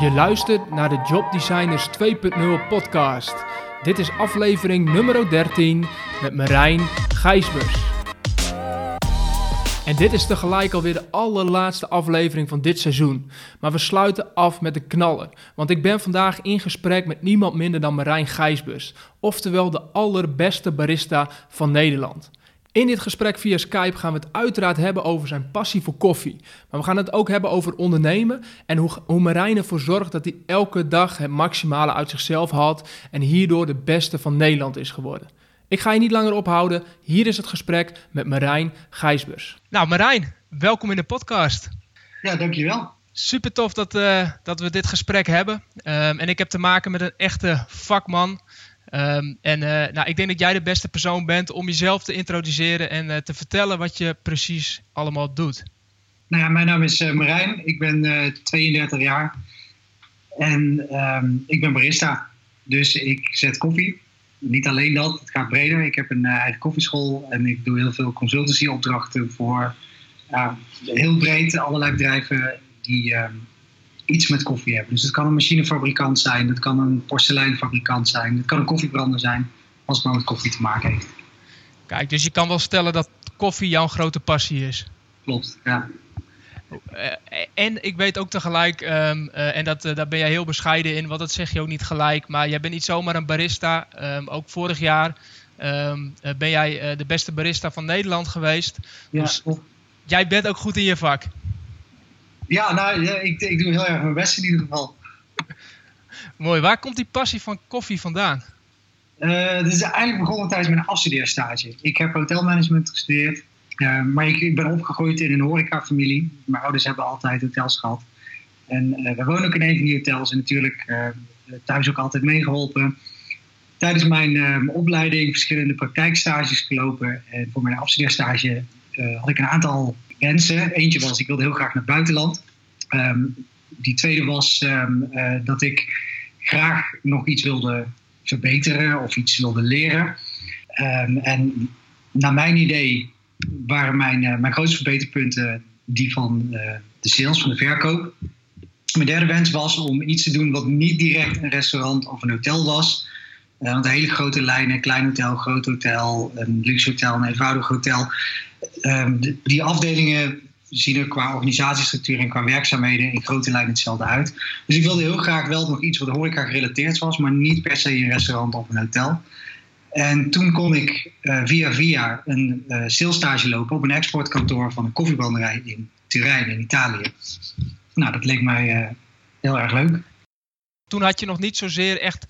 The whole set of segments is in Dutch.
Je luistert naar de Job Designers 2.0 podcast. Dit is aflevering nummer 13 met Marijn Gijsbers. En dit is tegelijk alweer de allerlaatste aflevering van dit seizoen. Maar we sluiten af met de knaller. Want ik ben vandaag in gesprek met niemand minder dan Marijn Gijsbers. Oftewel de allerbeste barista van Nederland. In dit gesprek via Skype gaan we het uiteraard hebben over zijn passie voor koffie. Maar we gaan het ook hebben over ondernemen en hoe, hoe Marijn ervoor zorgt dat hij elke dag het maximale uit zichzelf haalt en hierdoor de beste van Nederland is geworden. Ik ga je niet langer ophouden. Hier is het gesprek met Marijn Gijsbers. Nou Marijn, welkom in de podcast. Ja, dankjewel. Super tof dat, uh, dat we dit gesprek hebben. Um, en ik heb te maken met een echte vakman. Um, en uh, nou, ik denk dat jij de beste persoon bent om jezelf te introduceren en uh, te vertellen wat je precies allemaal doet. Nou ja, mijn naam is uh, Marijn. Ik ben 32 jaar. En um, ik ben barista. Dus ik zet koffie. Niet alleen dat, het gaat breder. Ik heb een eigen koffieschool en ik doe heel veel consultancyopdrachten voor heel breed allerlei bedrijven die um, iets met koffie hebben. Dus het kan een machinefabrikant zijn, het kan een porseleinfabrikant zijn, het kan een koffiebrander zijn, als het maar met koffie te maken heeft. Kijk, dus je kan wel stellen dat koffie jouw grote passie is. Klopt, ja. Uh, en ik weet ook tegelijk, um, uh, en dat, uh, daar ben jij heel bescheiden in, want dat zeg je ook niet gelijk, maar jij bent niet zomaar een barista. Um, ook vorig jaar um, ben jij de beste barista van Nederland geweest. Ja, dus jij bent ook goed in je vak. Ja, nou, ik, ik doe heel erg mijn best in ieder geval. Mooi. Waar komt die passie van koffie vandaan? Uh, dit is eigenlijk begonnen tijdens mijn afstudeerstage. Ik heb hotelmanagement gestudeerd. Uh, maar ik, ik, ben opgegroeid in een horecafamilie. Mijn ouders hebben altijd hotels gehad. En uh, we wonen ook in een van die hotels. En natuurlijk thuis ook altijd meegeholpen. Tijdens mijn opleiding verschillende praktijkstages gelopen. En voor mijn afstudeerstage had ik een aantal wensen. Eentje was, ik wilde heel graag naar het buitenland. Um, die tweede was um, uh, dat ik graag nog iets wilde verbeteren of iets wilde leren. Um, en naar mijn idee waren mijn, uh, mijn grootste verbeterpunten die van uh, de sales, van de verkoop. Mijn derde wens was om iets te doen wat niet direct een restaurant of een hotel was. Uh, want hele grote lijnen, klein hotel, groot hotel, een luxe hotel, een eenvoudig hotel. Die afdelingen zien er qua organisatiestructuur en qua werkzaamheden in grote lijnen hetzelfde uit. Dus ik wilde heel graag wel nog iets wat horeca gerelateerd was, maar niet per se een restaurant of een hotel. En toen kon ik uh, via via een uh, salesstage lopen op een exportkantoor van een koffiebranderij in Turijn in Italië. Nou, dat leek mij uh, heel erg leuk. Toen had je nog niet zozeer echt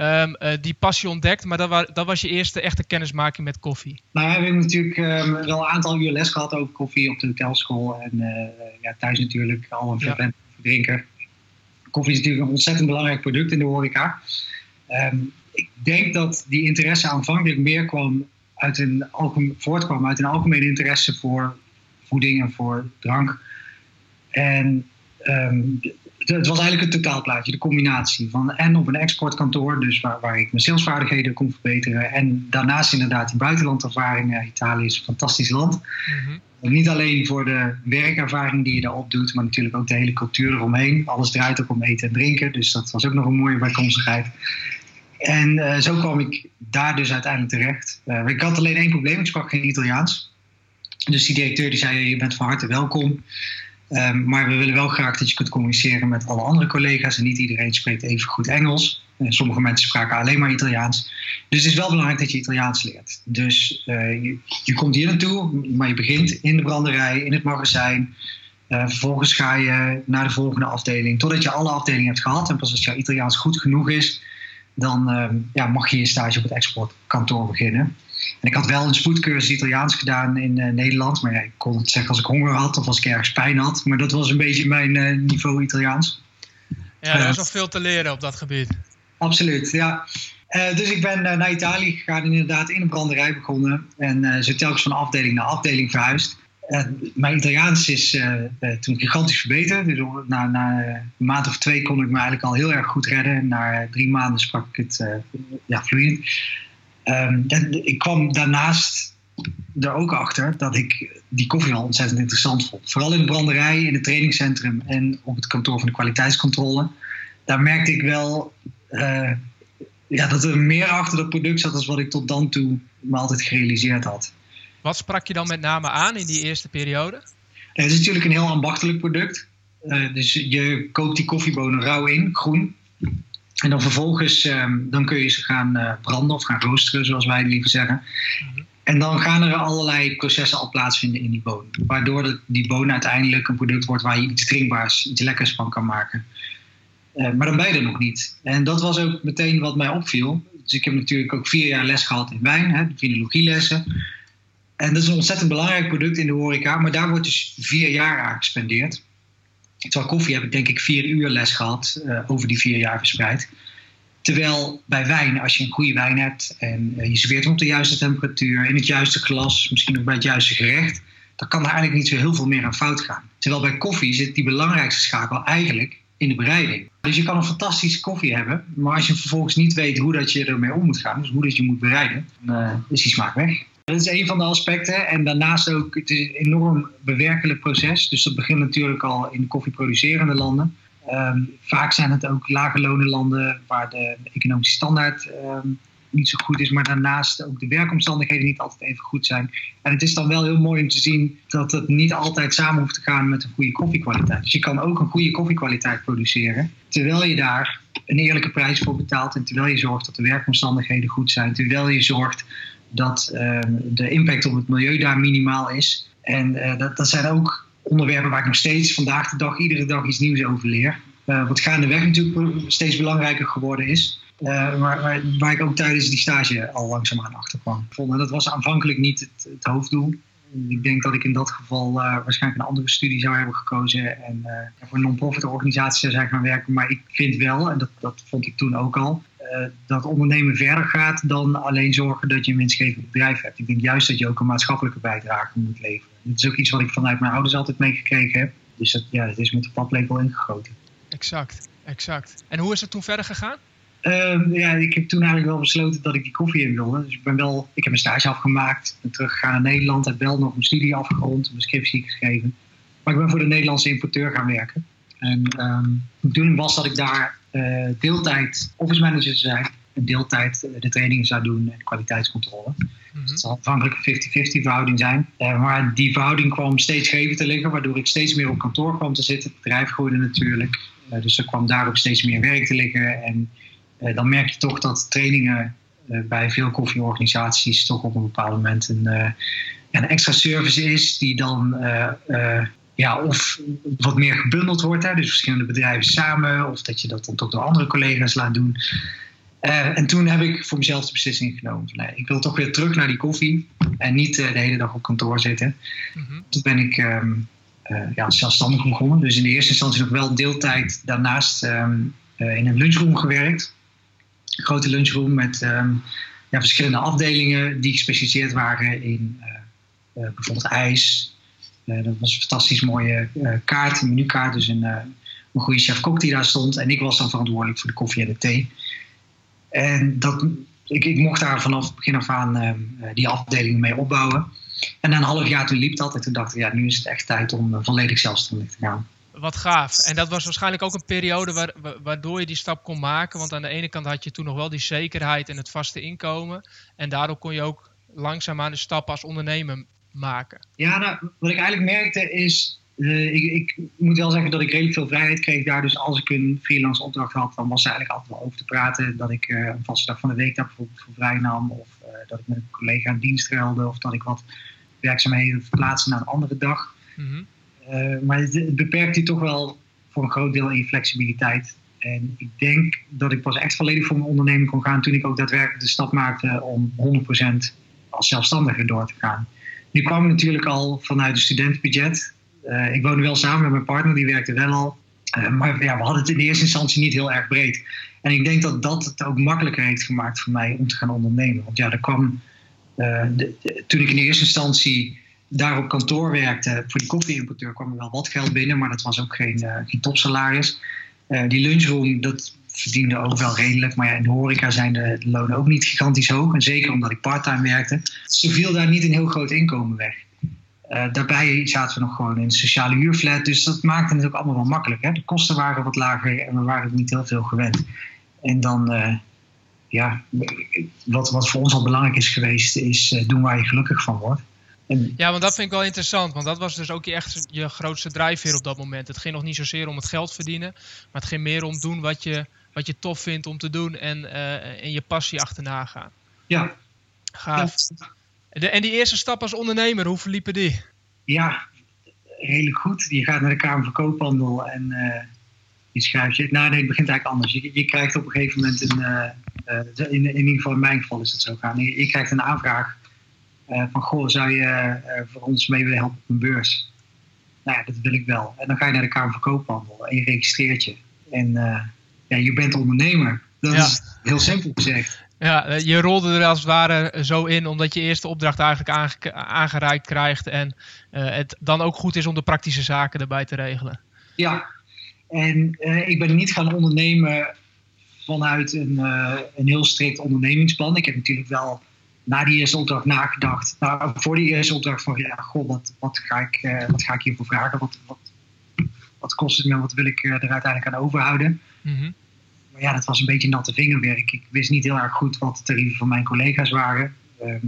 um, uh, die passie ontdekt, maar dat, wa dat, was je eerste echte kennismaking met koffie. Nou ja, we hebben natuurlijk um, wel een aantal uur les gehad over koffie op de hotelschool en uh, ja, thuis natuurlijk al een vervent ja. drinker. Koffie is natuurlijk een ontzettend belangrijk product in de horeca. Um, ik denk dat die interesse aanvankelijk meer kwam uit een voortkwam uit een algemene interesse voor voeding en voor drank. En um, het was eigenlijk het totaalplaatje, de combinatie van en op een exportkantoor, dus waar, waar ik mijn salesvaardigheden kon verbeteren. En daarnaast inderdaad die buitenlandervaring. Italië is een fantastisch land. Mm-hmm. Niet alleen voor de werkervaring die je daar opdoet, maar natuurlijk ook de hele cultuur eromheen. Alles draait ook om eten en drinken, dus dat was ook nog een mooie bijkomstigheid. En uh, zo kwam ik daar dus uiteindelijk terecht. Uh, ik had alleen één probleem, ik sprak geen Italiaans. Dus die directeur die zei, je bent van harte welkom. Um, maar we willen wel graag dat je kunt communiceren met alle andere collega's. En niet iedereen spreekt even goed Engels. En sommige mensen spraken alleen maar Italiaans. Dus het is wel belangrijk dat je Italiaans leert. Dus uh, je, komt hier naartoe, maar je begint in de branderij, in het magazijn. Uh, vervolgens ga je naar de volgende afdeling. Totdat je alle afdelingen hebt gehad. En pas als jouw Italiaans goed genoeg is, dan uh, ja, mag je je stage op het exportkantoor beginnen. En ik had wel een spoedcursus Italiaans gedaan in uh, Nederland. Maar ja, ik kon het zeggen als ik honger had of als ik ergens pijn had. Maar dat was een beetje mijn uh, niveau Italiaans. Ja, er was nog veel te leren op dat gebied. Absoluut, ja. Uh, dus ik ben naar Italië gegaan en inderdaad in een branderij begonnen. En zo telkens van afdeling naar afdeling verhuisd. mijn Italiaans is toen gigantisch verbeterd. Dus na, na, een maand of twee kon ik me eigenlijk al heel erg goed redden. Na drie maanden sprak ik het ja, vloeiend. Um, ik kwam daarnaast er ook achter dat ik die koffie al ontzettend interessant vond. Vooral in de branderij, in het trainingscentrum en op het kantoor van de kwaliteitscontrole. Daar merkte ik wel uh, ja, dat er meer achter dat product zat dan wat ik tot dan toe me altijd gerealiseerd had. Wat sprak je dan met name aan in die eerste periode? Het is natuurlijk een heel ambachtelijk product. Uh, dus je koopt die koffiebonen rauw in, groen. En dan vervolgens um, dan kun je ze gaan uh, branden of gaan roosteren, zoals wij liever zeggen. Mhm. En dan gaan er allerlei processen al plaatsvinden in die bonen. Waardoor die bonen uiteindelijk een product wordt waar je iets drinkbaars, iets lekkers van kan maken. Uh, maar dan ben je er nog niet. En dat was ook meteen wat mij opviel. Dus ik heb natuurlijk ook vier jaar les gehad in wijn, hè. En dat is een ontzettend belangrijk product in de horeca, maar daar wordt dus vier jaar aan gespendeerd. Terwijl koffie heb ik denk ik vier uur les gehad, uh, over die vier jaar verspreid. Terwijl bij wijn, als je een goede wijn hebt en uh, je serveert hem op de juiste temperatuur, in het juiste glas, misschien ook bij het juiste gerecht, dan kan er eigenlijk niet zo heel veel meer aan fout gaan. Terwijl bij koffie zit die belangrijkste schakel eigenlijk in de bereiding. Dus je kan een fantastische koffie hebben, maar als je vervolgens niet weet hoe dat je ermee om moet gaan, dus hoe dat je moet bereiden, dan uh, is die smaak weg. Dat is een van de aspecten. En daarnaast ook, het enorm bewerkelijk proces. Dus dat begint natuurlijk al in de koffieproducerende landen. Um, vaak zijn het ook lage landen waar de, economische standaard um, niet zo goed is, maar daarnaast ook de werkomstandigheden niet altijd even goed zijn. En het is dan wel heel mooi om te zien dat het niet altijd samen hoeft te gaan met een goede koffiekwaliteit. Dus je kan ook een goede koffiekwaliteit produceren, terwijl je daar een eerlijke prijs voor betaalt en terwijl je zorgt dat de werkomstandigheden goed zijn, terwijl je zorgt dat ehm, de impact op het milieu daar minimaal is. En uh, dat, dat zijn ook onderwerpen waar ik nog steeds vandaag de dag, iedere dag iets nieuws over leer. Uh, wat gaandeweg natuurlijk steeds belangrijker geworden is. Uh, maar, waar, waar, ik ook tijdens die stage al langzaamaan achter kwam. En dat was aanvankelijk niet het, het hoofddoel. Ik denk dat ik in dat geval waarschijnlijk een andere studie zou hebben gekozen en voor een non-profit organisatie zou zijn gaan werken. Maar ik vind wel, en dat, dat vond ik toen ook al, dat ondernemen verder gaat dan alleen zorgen dat je een winstgevend bedrijf hebt. Ik denk juist dat je ook een maatschappelijke bijdrage moet leveren. Dat is ook iets wat ik vanuit mijn ouders altijd meegekregen heb. Dus dat, ja, dat is met de paplepel ingegoten. Exact, exact. En hoe is het toen verder gegaan? Uh, ja, ik heb toen eigenlijk wel besloten dat ik die koffie in wilde. Dus ik ben wel, ik heb mijn stage afgemaakt, ben teruggegaan naar Nederland, heb wel nog mijn studie afgerond, mijn scriptie geschreven. Maar ik ben voor de Nederlandse importeur gaan werken. En um, toen was dat ik daar uh, deeltijd office manager zou zijn en deeltijd uh, de trainingen zou doen en kwaliteitscontrole. Mm -hmm. Dus het zal afhankelijk een 50-50 verhouding zijn. Uh, maar die verhouding kwam steeds schever te liggen, waardoor ik steeds meer op kantoor kwam te zitten. Het bedrijf groeide natuurlijk. dus er kwam daar ook steeds meer werk te liggen. En dan merk je toch dat trainingen bij veel koffieorganisaties toch op een bepaald moment een, een extra service is die dan ja, of wat meer gebundeld wordt. Hè, dus verschillende bedrijven samen. Of dat je dat dan toch door andere collega's laat doen. Uh, en toen heb ik voor mezelf de beslissing genomen. Van, nee, ik wil toch weer terug naar die koffie. En niet uh, de hele dag op kantoor zitten. Mm -hmm. Toen ben ik um, uh, ja, zelfstandig begonnen. Dus in de eerste instantie nog wel deeltijd daarnaast um, in een lunchroom gewerkt. Een grote lunchroom met um, ja, verschillende afdelingen die gespecialiseerd waren in bijvoorbeeld ijs, dat was een fantastisch mooie uh, kaart, een menukaart. Dus een, uh, een goede chef-kok die daar stond. En ik was dan verantwoordelijk voor de koffie en de thee. En dat, ik, ik mocht daar vanaf het begin af aan die afdeling mee opbouwen. En na een half jaar toen liep dat. En toen dacht ik, ja, nu is het echt tijd om volledig zelfstandig te gaan. Wat gaaf. En dat was waarschijnlijk ook een periode waar, waardoor je die stap kon maken. Want aan de ene kant had je toen nog wel die zekerheid en het vaste inkomen. En daardoor kon je ook langzaamaan de stap als ondernemer maken? Ja, nou, wat ik eigenlijk merkte is, uh, ik, ik, moet wel zeggen dat ik redelijk veel vrijheid kreeg daar. Dus als ik een freelance opdracht had, dan was er eigenlijk altijd wel over te praten. Dat ik uh, een vaste dag van de week daar bijvoorbeeld voor vrij nam. Of uh, dat ik met een collega een dienst ruilde. Of dat ik wat werkzaamheden verplaatste naar een andere dag. Mm -hmm. maar het, het beperkt je toch wel voor een groot deel in je flexibiliteit. En ik denk dat ik pas echt volledig voor mijn onderneming kon gaan toen ik ook daadwerkelijk de stap maakte om 100% als zelfstandige door te gaan. Nu kwam natuurlijk al vanuit het studentenbudget. Uh, ik woonde wel samen met mijn partner, die werkte wel al. Uh, maar ja, we hadden het in eerste instantie niet heel erg breed. En ik denk dat dat het ook makkelijker heeft gemaakt voor mij om te gaan ondernemen. Want ja, er kwam, de, toen ik in eerste instantie daar op kantoor werkte voor die koffieimporteur, kwam er wel wat geld binnen, maar dat was ook geen, geen topsalaris. die lunchroom, dat verdiende ook wel redelijk. Maar ja, in de horeca zijn de lonen ook niet gigantisch hoog. En zeker omdat ik parttime werkte. Ze viel daar niet een heel groot inkomen weg. Uh, daarbij zaten we nog gewoon in een sociale huurflat. Dus dat maakte het ook allemaal wel makkelijk. Hè? De kosten waren wat lager en we waren niet heel veel gewend. En dan, uh, ja, wat, wat voor ons al belangrijk is geweest, is uh, doen waar je gelukkig van wordt. Ja, want dat vind ik wel interessant. Want dat was dus ook je, echt je grootste drijfveer op dat moment. Het ging nog niet zozeer om het geld verdienen. Maar het ging meer om doen wat je, wat je tof vindt om te doen. En, en je passie achterna gaan. Ja. Gaaf. De, en die eerste stap als ondernemer, hoe verliepen die? Ja, redelijk goed. Je gaat naar de Kamer van Koophandel en uh, je schrijft je. Nou, nee, het begint eigenlijk anders. Je, je krijgt op een gegeven moment een. Uh, in, in, ieder geval in mijn geval is dat zo gaan. Je, je krijgt een aanvraag van: Goh, zou je voor ons mee willen helpen op een beurs? Nou ja, dat wil ik wel. En dan ga je naar de Kamer van Koophandel en je registreert je. En ja, je bent ondernemer. Dat is heel simpel gezegd. Ja, eh, je rolde er als het ware zo in omdat je eerste opdracht eigenlijk aangereikt krijgt en uh, het dan ook goed is om de praktische zaken erbij te regelen. Ja, en uh, ik ben niet gaan ondernemen vanuit een, uh, een heel strikt ondernemingsplan. Ik heb natuurlijk wel na die eerste opdracht nagedacht. Nou, voor die eerste opdracht van ja, goh, wat, wat, ga, ik, wat ga ik hiervoor vragen? Wat, wat, wat kost het me? Wat wil ik er uiteindelijk aan overhouden? Mm -hmm ja, dat was een beetje natte vingerwerk. Ik wist niet heel erg goed wat de tarieven van mijn collega's waren. Ehm,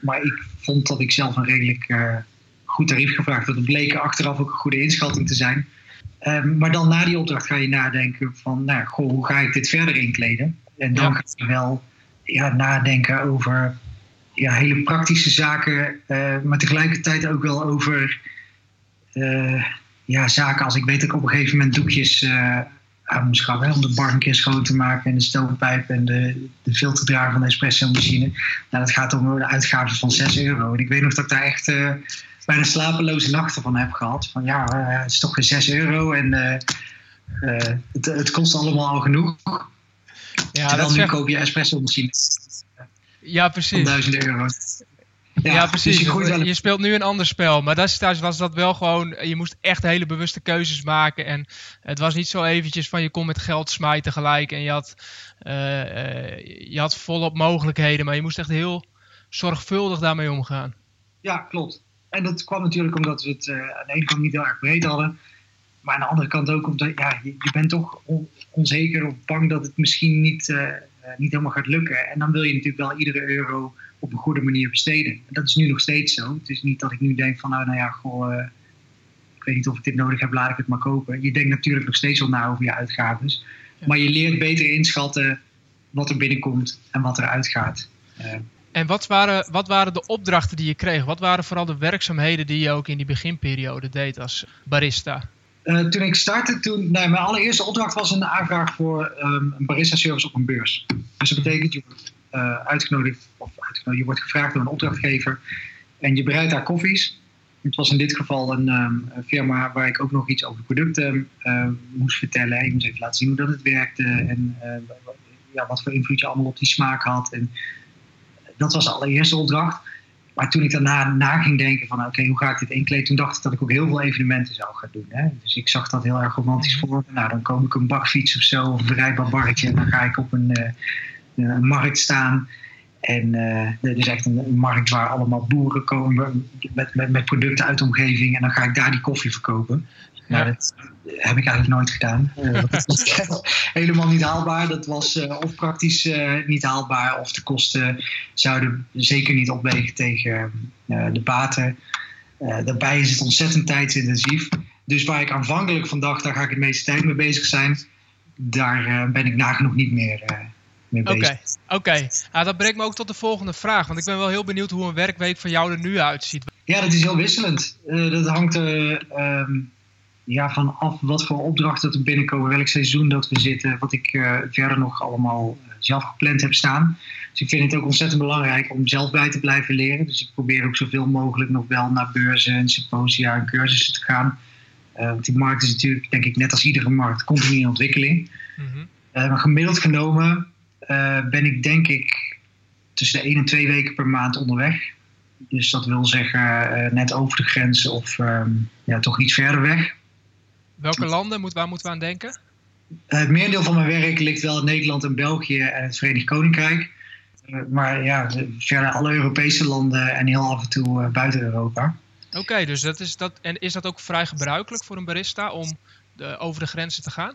maar ik vond dat ik zelf een redelijk uh, goed tarief gevraagd had. Het bleek achteraf ook een goede inschatting te zijn. Um, maar dan na die opdracht ga je nadenken van, nou, goh, hoe ga ik dit verder inkleden? En dan ja. ga je wel ja, nadenken over ja, hele praktische zaken, uh, maar tegelijkertijd ook wel over uh, ja, zaken als ik weet dat ik op een gegeven moment doekjes aan moest gaan. Om de bankjes schoon te maken en de stoompijp en de, de filterdrager van de espresso-machine. Nou, dat gaat om een uitgave van 6 euro. En ik weet nog dat ik daar echt uh, bijna slapeloze nachten van heb gehad. Van ja, uh, het is toch geen 6 euro en uh, het, het, kost allemaal al genoeg. Ja, Terwijl dat nu koop je espresso-machine. Ja, precies. Van 1000 euro. Ja, precies. Dus je, je, speelt nu een ander spel. Maar destijds was dat wel gewoon. Je moest echt hele bewuste keuzes maken. En het was niet zo eventjes van je kon met geld smijten gelijk. En je had, uh, je had volop mogelijkheden. Maar je moest echt heel zorgvuldig daarmee omgaan. Ja, klopt. En dat kwam natuurlijk omdat we het uh, aan de ene kant niet heel erg breed hadden. Maar aan de andere kant ook omdat ja, je, je bent toch onzeker of bang dat het misschien niet, uh, niet helemaal gaat lukken. En dan wil je natuurlijk wel iedere euro op een goede manier besteden. En dat is nu nog steeds zo. Het is niet dat ik nu denk van nou, nou ja, goh, uh, ik weet niet of ik dit nodig heb, laat ik het maar kopen. Je denkt natuurlijk nog steeds wel na over je uitgaves. Maar je leert beter inschatten wat er binnenkomt en wat er uitgaat. Uh, en wat waren, wat waren de opdrachten die je kreeg? Wat waren vooral de werkzaamheden die je ook in die beginperiode deed als barista? Uh, toen ik startte, toen, nou, mijn allereerste opdracht was een aanvraag voor um, een barista-service op een beurs. Dus dat betekent, je wordt uitgenodigd, of uitgenodigd, je wordt gevraagd door een opdrachtgever en je bereidt daar koffies. Het was in dit geval een, um, een firma waar ik ook nog iets over de producten uh, moest vertellen. Ik moest even laten zien hoe dat het werkte en uh, ja, wat voor invloed je allemaal op die smaak had. En dat was de allereerste opdracht. Maar toen ik daarna na ging denken van oké, hoe ga ik dit inkleden? Toen dacht ik dat ik ook heel veel evenementen zou gaan doen. Hè? Dus ik zag dat heel erg romantisch voor. Nou, dan kom ik een bakfiets of zo, of een bereikbaar barretje. En dan ga ik op een, een markt staan. En uh, er is echt een, markt waar allemaal boeren komen met, met, met, producten uit de omgeving. En dan ga ik daar die koffie verkopen. Nou, dat heb ik eigenlijk nooit gedaan. Uh, dat was helemaal niet haalbaar. Dat was uh, of praktisch niet haalbaar, of de kosten zouden zeker niet opwegen tegen de baten. daarbij is het ontzettend tijdsintensief. Dus waar ik aanvankelijk van dacht, daar ga ik het meeste tijd mee bezig zijn, daar ben ik nagenoeg niet meer Oké, oké. Nou, dat brengt me ook tot de volgende vraag. Want ik ben wel heel benieuwd hoe een werkweek van jou er nu uitziet. Ja, dat is heel wisselend. Uh, dat hangt er uh, ja, van af wat voor opdrachten er binnenkomen, welk seizoen dat we zitten, wat ik uh, verder nog allemaal eh, zelf gepland heb staan. Dus ik vind het ook ontzettend belangrijk om zelf bij te blijven leren. Dus ik probeer ook zoveel mogelijk nog wel naar beurzen en symposia en cursussen te gaan. want die markt is natuurlijk, denk ik, net als iedere markt, continu in ontwikkeling. Mm -hmm. maar gemiddeld genomen uh, ben ik denk ik tussen de 1 en 2 weken per maand onderweg. Dus dat wil zeggen uh, net over de grens of um, ja, toch iets verder weg. Welke landen, moet, waar moeten we aan denken? Het merendeel van mijn werk ligt wel in Nederland en België en het Verenigd Koninkrijk. maar ja, verder alle Europese landen en heel af en toe buiten Europa. Oké, dus dat is dat. En is dat ook vrij gebruikelijk voor een barista om de, over de grenzen te gaan?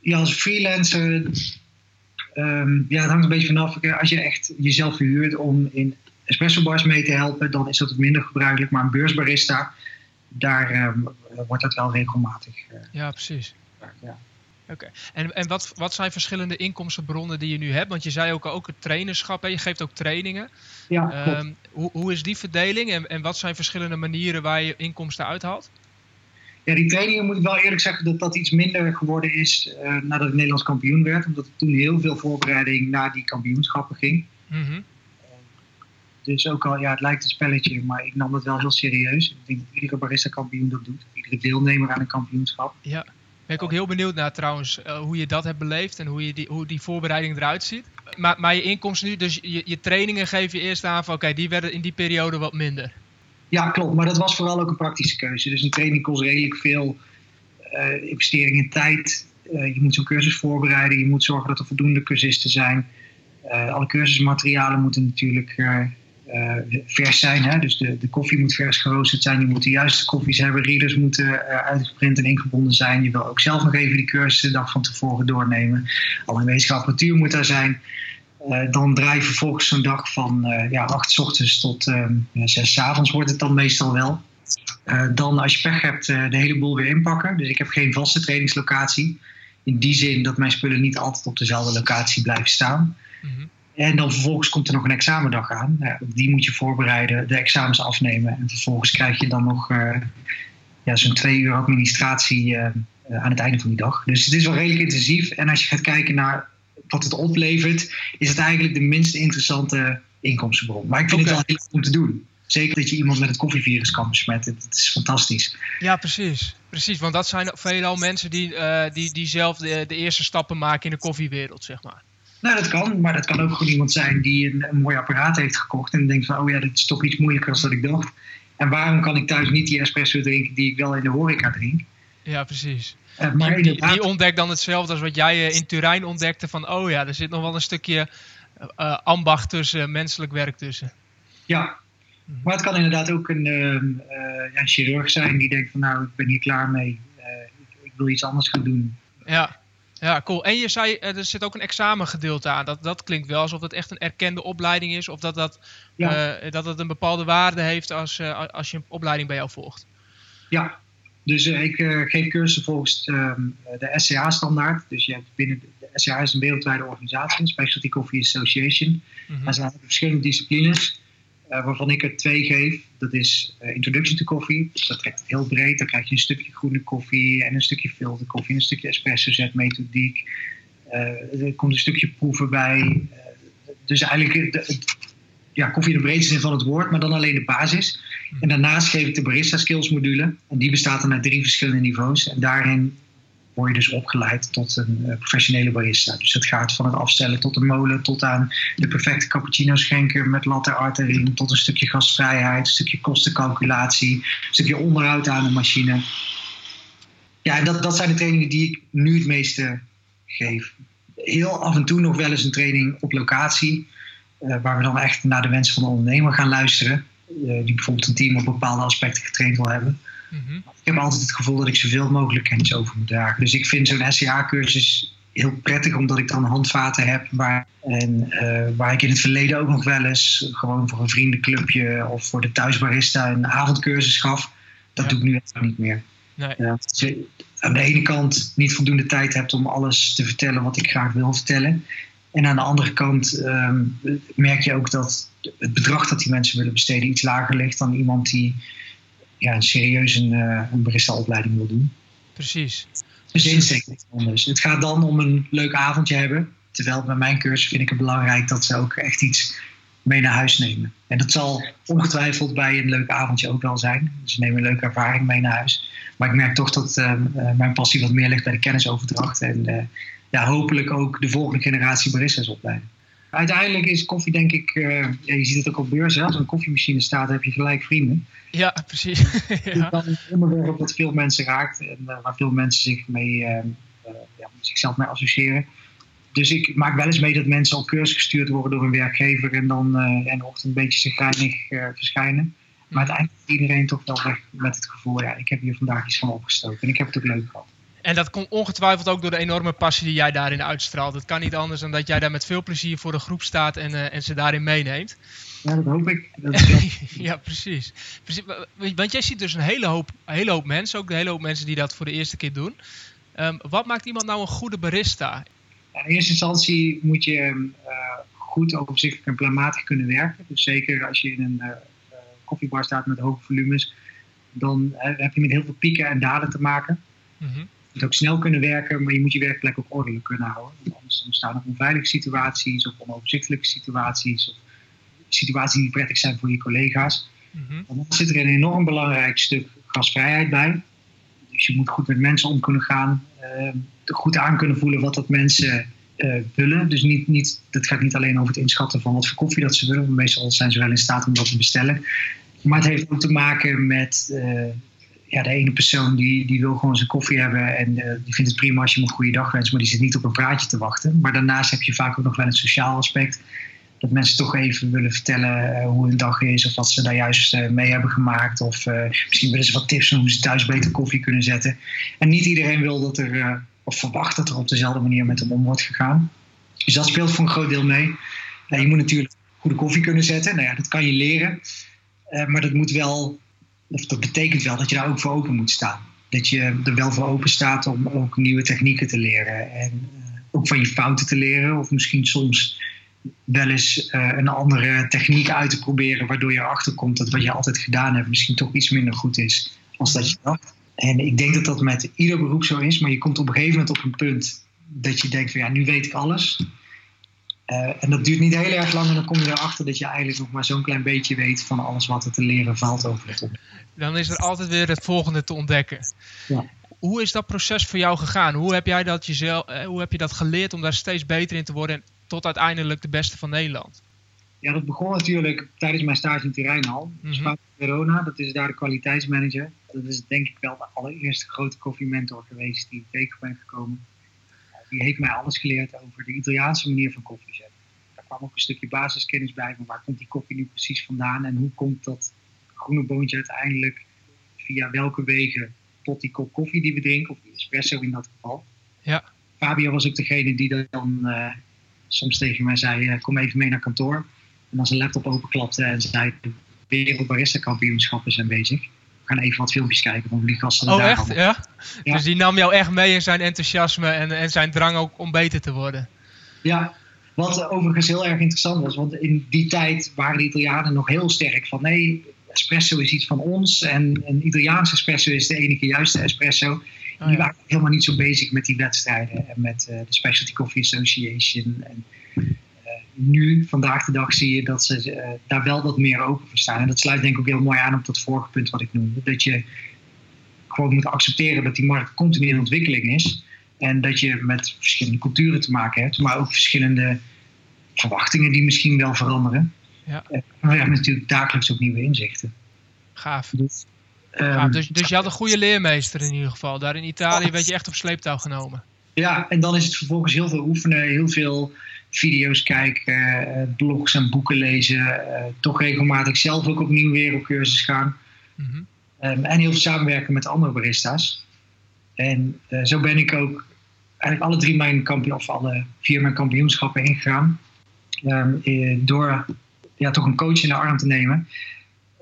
Ja, als freelancer. Um, ja, het hangt een beetje vanaf. Als je echt jezelf verhuurt om in espresso bars mee te helpen, dan is dat minder gebruikelijk. Maar een beursbarista, daar um, wordt dat wel regelmatig. Uh, ja, precies. Ja. Oké. En, en wat, wat zijn verschillende inkomstenbronnen die je nu hebt? Want je zei ook, ook het trainerschap, hè? je geeft ook trainingen. Ja, um, hoe, hoe is die verdeling en, en wat zijn verschillende manieren waar je inkomsten uithaalt? Ja, die trainingen moet ik wel eerlijk zeggen dat dat iets minder geworden is uh, nadat ik Nederlands kampioen werd. Omdat er toen heel veel voorbereiding naar die kampioenschappen ging. Mm -hmm. dus ook al, ja, het lijkt een spelletje, maar ik nam dat wel heel serieus. Ik denk dat iedere barista kampioen dat doet. Iedere deelnemer aan een kampioenschap. Ja. Ben ik ook heel benieuwd naar trouwens uh, hoe je dat hebt beleefd en hoe, je die, hoe die voorbereiding eruit ziet. Maar, maar je inkomsten nu, dus je, je trainingen geef je eerst aan van oké, die werden in die periode wat minder. Ja, klopt. Maar dat was vooral ook een praktische keuze. Dus een training kost redelijk veel uh, investering in tijd. Uh, je moet zo'n cursus voorbereiden. Je moet zorgen dat er voldoende cursisten zijn. Uh, alle cursusmaterialen moeten natuurlijk vers zijn. Hè? Dus de, de koffie moet vers geroosterd zijn. Je moet de juiste koffies hebben. Readers moeten uitgeprint en ingebonden zijn. Je wil ook zelf nog even die cursus de dag van tevoren doornemen. Alle aanwezige apparatuur moet daar zijn. Uh, dan draai je vervolgens zo'n dag van uh, ja, 8 ochtends tot uh, 6 avonds wordt het dan meestal wel. Uh, dan als je pech hebt de hele boel weer inpakken. Dus ik heb geen vaste trainingslocatie. In die zin dat mijn spullen niet altijd op dezelfde locatie blijven staan. Mm -hmm. En dan vervolgens komt er nog een examendag aan. die moet je voorbereiden, de examens afnemen. En vervolgens krijg je dan nog ja, zo'n twee uur administratie aan het einde van die dag. Dus het is wel redelijk intensief. En als je gaat kijken naar wat het oplevert, is het eigenlijk de minst interessante inkomstenbron. Maar ik vind okay. het wel heel goed om te doen. Zeker dat je iemand met het koffievirus kan besmetten. Dat is fantastisch. Ja, precies. Precies, want dat zijn veelal mensen die, uh, die, die zelf de, de, eerste stappen maken in de koffiewereld, zeg maar. Nou, dat kan. Maar dat kan ook gewoon iemand zijn die een, een mooi apparaat heeft gekocht. En denkt van, oh ja, dit is toch iets moeilijker dan dat ik dacht. En waarom kan ik thuis niet die espresso drinken die ik wel in de horeca drink? Ja, precies. Uh, maar die, ontdekt dan hetzelfde als wat jij uh, in Turijn ontdekte. Van, oh ja, er zit nog wel een stukje uh, ambacht tussen, menselijk werk tussen. Ja, maar het kan inderdaad ook een, ja, chirurg zijn die denkt van, nou, ik ben hier klaar mee. Ik, ik, wil iets anders gaan doen. Ja. Ja, cool. En je zei, er zit ook een examengedeelte aan. Dat, dat klinkt wel alsof het echt een erkende opleiding is. Of dat, dat, ja. dat het een bepaalde waarde heeft als, als je een opleiding bij jou volgt. Ja, dus uh, ik uh, geef cursussen volgens um, de SCA-standaard. Dus je hebt binnen de, SCA is een wereldwijde organisatie, Specialty Coffee Association. Mm -hmm. Er zijn verschillende disciplines, uh, waarvan ik er twee geef. Dat is Introduction to Coffee. Dus dat trekt heel breed. Dan krijg je een stukje groene koffie en een stukje filter koffie en een stukje espresso zet methodiek. er komt een stukje proeven bij. dus eigenlijk de, ja, koffie in de breedste zin van het woord, maar dan alleen de basis. En daarnaast geef ik de barista skills module. En die bestaat dan uit drie verschillende niveaus. En daarin word je dus opgeleid tot een uh, professionele barista. Dus het gaat van het afstellen tot de molen, tot aan de perfecte cappuccino schenken met latte art erin, tot een stukje gastvrijheid, een stukje kostencalculatie, een stukje onderhoud aan de machine. Ja, dat, dat zijn de trainingen die ik nu het meeste geef. Heel af en toe nog wel eens een training op locatie, uh, waar we dan echt naar de wensen van de ondernemer gaan luisteren. Eh, die bijvoorbeeld een team op bepaalde aspecten getraind wil hebben. Mm-hmm. Ik heb altijd het gevoel dat ik zoveel mogelijk kennis over moet dragen. Dus ik vind zo'n SCA-cursus heel prettig, omdat ik dan handvaten heb waar, en, uh, waar ik in het verleden ook nog wel eens gewoon voor een vriendenclubje of voor de thuisbarista een avondcursus gaf. Dat ja. doe ik nu echt niet meer. Nee. Uh, als je aan de ene kant niet voldoende tijd hebt om alles te vertellen wat ik graag wil vertellen. En aan de andere kant um, merk je ook dat het bedrag dat die mensen willen besteden iets lager ligt dan iemand die ja, een serieus een, uh, een barista-opleiding wil doen. Precies. Dus insteek is anders. Het gaat dan om een leuk avondje hebben. Terwijl bij mijn cursus vind ik het belangrijk dat ze ook echt iets mee naar huis nemen. En dat zal ongetwijfeld bij een leuk avondje ook wel zijn. Dus ze nemen een leuke ervaring mee naar huis. Maar ik merk toch dat uh, mijn passie wat meer ligt bij de kennisoverdracht. En uh, ja, hopelijk ook de volgende generatie baristas opleiden. Uiteindelijk is koffie denk ik, uh, ja, je ziet het ook op beurs, als een koffiemachine staat heb je gelijk vrienden. Ja, precies. ja. Het is een onderwerp dat veel mensen raakt en uh, waar veel mensen zich mee uh, ja, zichzelf mee associëren. Dus ik maak wel eens mee dat mensen op cursus gestuurd worden door een werkgever en dan de ochtend een beetje zagrijnig verschijnen. Maar uiteindelijk is iedereen toch wel weg met het gevoel, ja, ik heb hier vandaag iets van opgestoken en ik heb het ook leuk gehad. En dat komt ongetwijfeld ook door de enorme passie die jij daarin uitstraalt. Het kan niet anders dan dat jij daar met veel plezier voor de groep staat en, uh, en ze daarin meeneemt. Ja, dat hoop ik. Dat ja, precies. precies. Want jij ziet dus een hele hoop, een hele hoop mensen, ook een hele hoop mensen die dat voor de eerste keer doen. Um, wat maakt iemand nou een goede barista? in eerste instantie moet je uh, goed overzichtelijk en planmatig kunnen werken. Dus zeker als je in een uh, koffiebar staat met hoge volumes, dan heb je met heel veel pieken en dalen te maken. Mm -hmm. Je moet ook snel kunnen werken, maar je moet je werkplek ook ordelijk kunnen houden. Want anders ontstaan er onveilige situaties of onoverzichtelijke situaties. Of situaties die niet prettig zijn voor je collega's. Mm -hmm. Dan zit er een enorm belangrijk stuk gasvrijheid bij. Dus je moet goed met mensen om kunnen gaan. Uh, goed aan kunnen voelen wat dat mensen uh, willen. Dus niet, niet, dat gaat niet alleen over het inschatten van wat voor koffie dat ze willen. Want meestal zijn ze wel in staat om dat te bestellen. Maar het heeft ook te maken met uh, ja, de ene persoon die, die wil gewoon zijn koffie hebben. En uh, die vindt het prima als je hem een goede dag wenst. Maar die zit niet op een praatje te wachten. Maar daarnaast heb je vaak ook nog wel een sociaal aspect. Dat mensen toch even willen vertellen hoe hun dag is. Of wat ze daar juist mee hebben gemaakt. Of misschien willen ze wat tips hoe ze thuis beter koffie kunnen zetten. En niet iedereen wil dat er of verwacht dat er op dezelfde manier met hem om wordt gegaan. Dus dat speelt voor een groot deel mee. je moet natuurlijk goede koffie kunnen zetten. Nou ja, dat kan je leren. Maar dat moet wel, of dat betekent wel dat je daar ook voor open moet staan. Dat je er wel voor open staat om ook nieuwe technieken te leren. En uh, ook van je fouten te leren. Of misschien soms wel eens uh, een andere techniek uit te proberen. Waardoor je erachter komt dat wat je altijd gedaan hebt misschien toch iets minder goed is als dat je dacht. En ik denk dat dat met ieder beroep zo is, maar je komt op een gegeven moment op een punt dat je denkt van ja, nu weet ik alles. Uh, en dat duurt niet heel erg lang en dan kom je erachter dat je eigenlijk nog maar zo'n klein beetje weet van alles wat er te leren valt over het onderwerp. Dan is er altijd weer het volgende te ontdekken. Ja. Hoe is dat proces voor jou gegaan? Hoe heb jij dat jezelf, eh, hoe heb je dat geleerd om daar steeds beter in te worden tot uiteindelijk de beste van Nederland? Ja, dat begon natuurlijk tijdens mijn stage in Terreinhal. Mm -hmm. Verona, dat is daar de kwaliteitsmanager. Dat is denk ik wel de allereerste grote koffiementor geweest die ik tegen ben gekomen. Die heeft mij alles geleerd over de Italiaanse manier van koffie zetten. Daar kwam ook een stukje basiskennis bij van waar komt die koffie nu precies vandaan en hoe komt dat groene boontje uiteindelijk via welke wegen tot die kop koffie die we drinken, of die espresso in dat geval. Ja. Fabio was ook degene die dan uh, soms tegen mij zei: uh, Kom even mee naar kantoor. En dan zijn laptop openklapte en zei: Wereldbarista kampioenschappen zijn bezig gaan even wat filmpjes kijken van die gasten. Oh, echt? Ja? ja? Dus die nam jou echt mee in zijn enthousiasme en, en zijn drang ook om beter te worden. Ja, wat overigens heel erg interessant was, want in die tijd waren de Italianen nog heel sterk van nee, espresso is iets van ons en een Italiaanse espresso is de enige juiste espresso. Oh, die waren helemaal niet zo bezig met die wedstrijden en met uh, de Specialty Coffee Association. En, nu, vandaag de dag, zie je dat ze uh, daar wel wat meer open voor staan. En dat sluit denk ik ook heel mooi aan op dat vorige punt wat ik noemde. Dat je gewoon moet accepteren dat die markt continu in ontwikkeling is. En dat je met verschillende culturen te maken hebt, maar ook verschillende verwachtingen die misschien wel veranderen. Ja. Uh, maar je hebt natuurlijk dagelijks ook nieuwe inzichten. Gaaf. Dus, um, dus, dus je had een goede leermeester in ieder geval. Daar in Italië werd je echt op sleeptouw genomen. Ja, en dan is het vervolgens heel veel oefenen, heel veel video's kijken, eh, blogs en boeken lezen. Eh, toch regelmatig zelf ook opnieuw weer op cursus gaan. Mm en heel veel samenwerken met andere barista's. En uh, zo ben ik ook eigenlijk alle drie mijn kampioen, of alle vier mijn kampioenschappen ingegaan. Um, door ja, toch een coach in de arm te nemen.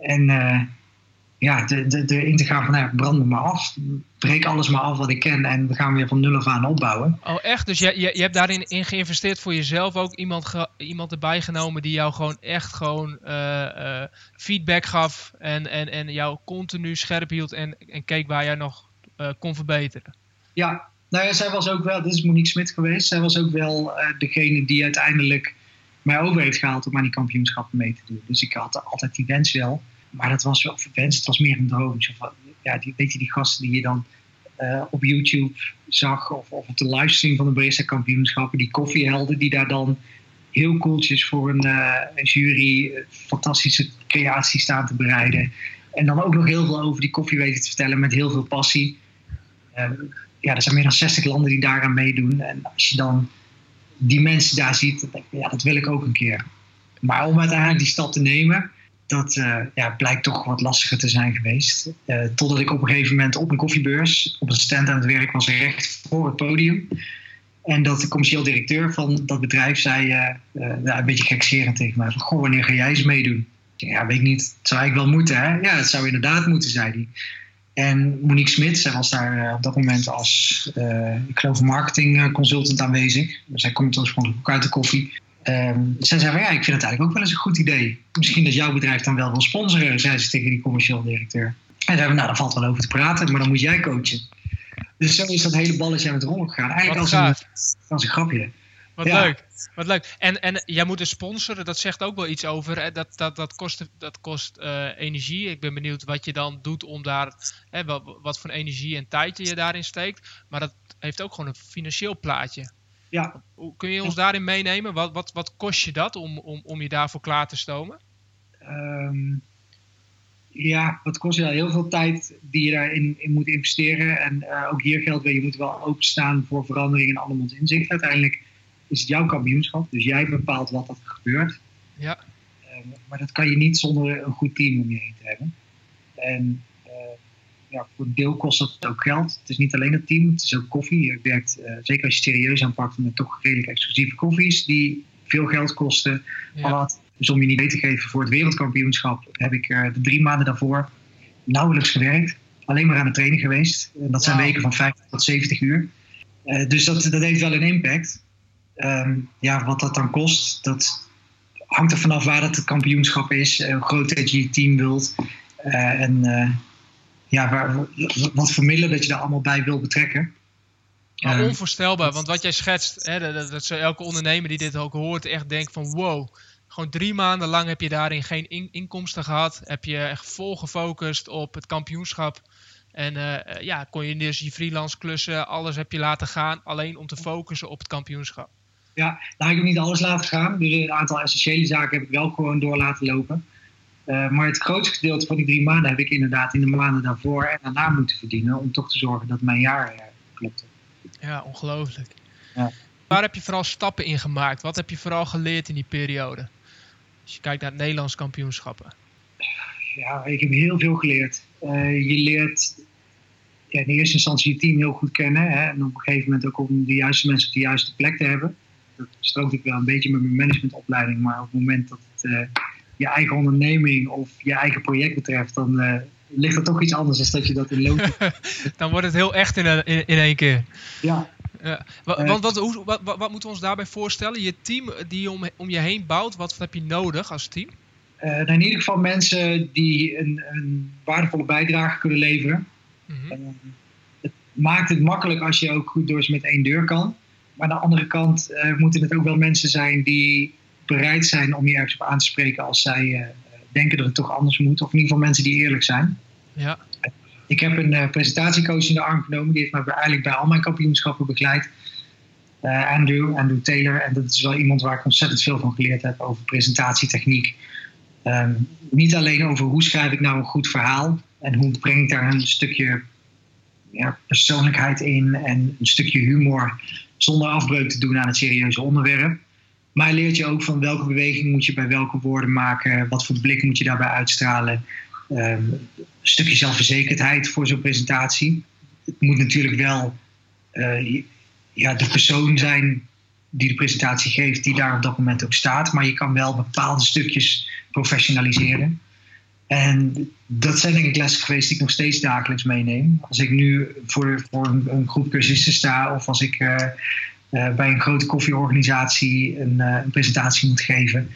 En ja, de, de, de in te gaan van nou, brand me maar af. Breek alles maar af wat ik ken en we gaan weer van nul af aan opbouwen. Oh echt? Dus je, je, je hebt daarin in geïnvesteerd voor jezelf ook iemand, ge, iemand erbij genomen die jou gewoon echt gewoon uh, uh, feedback gaf en, en, en jou continu scherp hield en, en keek waar jij nog uh, kon verbeteren. Ja, nou ja, zij was ook wel, dit is Monique Smit geweest, zij was ook wel degene die uiteindelijk mij over heeft gehaald om aan die kampioenschappen mee te doen. Dus ik had altijd die wens wel. Maar dat was wel verwenst. Het was meer een droomtje. Ja, die, weet je, die gasten die je dan uh, op YouTube zag. Of, of op de livestream van de Barista kampioenschappen. Die koffiehelden die daar dan heel koeltjes voor een, een jury uh, fantastische creaties staan te bereiden. En dan ook nog heel veel over die koffie weten te vertellen met heel veel passie. ja, er zijn meer dan 60 landen die daaraan meedoen. En als je dan die mensen daar ziet, dan denk ja, dat wil ik ook een keer. Maar om uiteindelijk die stap te nemen, dat uh, ja, blijkt toch wat lastiger te zijn geweest. Uh, totdat ik op een gegeven moment op een koffiebeurs, op een stand aan het werk was, recht voor het podium. En dat de commercieel directeur van dat bedrijf zei, uh, een beetje gekscherend tegen mij, van, goh, wanneer ga jij eens meedoen? Ja, weet ik niet. Het zou ik wel moeten, hè? Ja, het zou inderdaad moeten, zei hij. En Monique Smit, zij was daar op dat moment als, ik geloof, marketing consultant aanwezig. Zij komt oorspronkelijk ook uit de koffie. Um, zij zei van ja, ik vind het eigenlijk ook wel eens een goed idee. Misschien dat jouw bedrijf dan wel wil sponsoren, zei ze tegen die commercieel directeur. En zeiden nou, daar valt wel over te praten, maar dan moet jij coachen. Dus zo is dat hele balletje aan het rollen gegaan. Eigenlijk als een, als een grapje. Wat leuk. Wat leuk. En, en jij moet dus sponsoren, dat zegt ook wel iets over. Dat, dat, dat kost, dat kost uh, energie. Ik ben benieuwd wat je dan doet om daar, hè, wat, wat voor energie en tijd je daarin steekt. Maar dat heeft ook gewoon een financieel plaatje. Ja. Kun je ons daarin meenemen? Wat, wat, wat kost je dat om, om, om je daarvoor klaar te stomen? Um, ja, wat kost je daar? Heel veel tijd die je daarin in moet investeren. En uh, ook hier geldt weer, je moet wel openstaan voor verandering en andermans inzicht. Uiteindelijk is het jouw kampioenschap, dus jij bepaalt wat er gebeurt. Ja. Um, maar dat kan je niet zonder een goed team om je heen te hebben. En ja, voor een deel kost dat ook geld. Het is niet alleen het team, het is ook koffie. Je werkt, uh, zeker als je serieus aanpakt, met toch redelijk exclusieve koffies die veel geld kosten. Ja. Dus om je niet mee te geven voor het wereldkampioenschap heb ik uh, de drie maanden daarvoor nauwelijks gewerkt. Alleen maar aan het trainen geweest. En dat zijn wow. weken van 50 tot 70 uur. Uh, dus dat, dat heeft wel een impact. Um, ja, wat dat dan kost, dat hangt er vanaf waar dat het kampioenschap is, hoe groot je je team wilt. en ja, waar, wat voor middelen dat je daar allemaal bij wil betrekken. Nou, onvoorstelbaar, want wat jij schetst, hè, dat, dat, dat elke ondernemer die dit ook hoort echt denkt van wow, gewoon drie maanden lang heb je daarin geen in, inkomsten gehad, heb je echt vol gefocust op het kampioenschap. En uh, ja, kon je dus je freelance klussen, alles heb je laten gaan, alleen om te focussen op het kampioenschap. Ja, nou, ik heb niet alles laten gaan, dus een aantal essentiële zaken heb ik wel gewoon door laten lopen. Uh, maar het grootste gedeelte van die drie maanden heb ik inderdaad in de maanden daarvoor en daarna moeten verdienen. Om toch te zorgen dat mijn jaar uh, klopte. Ja, ongelooflijk. Ja. Waar heb je vooral stappen in gemaakt? Wat heb je vooral geleerd in die periode? Als je kijkt naar het Nederlands kampioenschappen. Ja, ik heb heel veel geleerd. Uh, je leert ja, in eerste instantie je team heel goed kennen. Hè, en op een gegeven moment ook om de juiste mensen op de juiste plek te hebben. Dat strookt ik wel een beetje met mijn managementopleiding. Maar op het moment dat het je eigen onderneming of je eigen project betreft, dan uh, ligt er toch iets anders dan dat je dat in loop. dan wordt het heel echt in, een, in, in één keer. Ja. Ja, want wat, hoe, wat, wat, wat, moeten we ons daarbij voorstellen? Je team die je om, om je heen bouwt, wat heb je nodig als team? Uh, in ieder geval mensen die een, een waardevolle bijdrage kunnen leveren. Mm -hmm. uh, het maakt het makkelijk als je ook goed door ze met één deur kan. Maar aan de andere kant uh, moeten het ook wel mensen zijn die bereid zijn om je ergens op aan te spreken als zij uh, denken dat het toch anders moet. Of in ieder geval mensen die eerlijk zijn. Ja. Ik heb een uh, presentatiecoach in de arm genomen. Die heeft mij eigenlijk bij al mijn kampioenschappen begeleid. Uh, Andrew, Andrew Taylor. En dat is wel iemand waar ik ontzettend veel van geleerd heb over presentatietechniek. Um, niet alleen over hoe schrijf ik nou een goed verhaal. En hoe breng ik daar een stukje ja, persoonlijkheid in. En een stukje humor. Zonder afbreuk te doen aan het serieuze onderwerp. Maar leert je ook van welke beweging moet je bij welke woorden maken, wat voor blik moet je daarbij uitstralen. Um, een stukje zelfverzekerdheid voor zo'n presentatie. Het moet natuurlijk wel uh, ja, de persoon zijn die de presentatie geeft, die daar op dat moment ook staat. Maar je kan wel bepaalde stukjes professionaliseren. En dat zijn denk ik lessen geweest die ik nog steeds dagelijks meeneem. Als ik nu voor, voor een, groep cursisten sta of als ik uh, bij een grote koffieorganisatie een, uh, een, presentatie moet geven,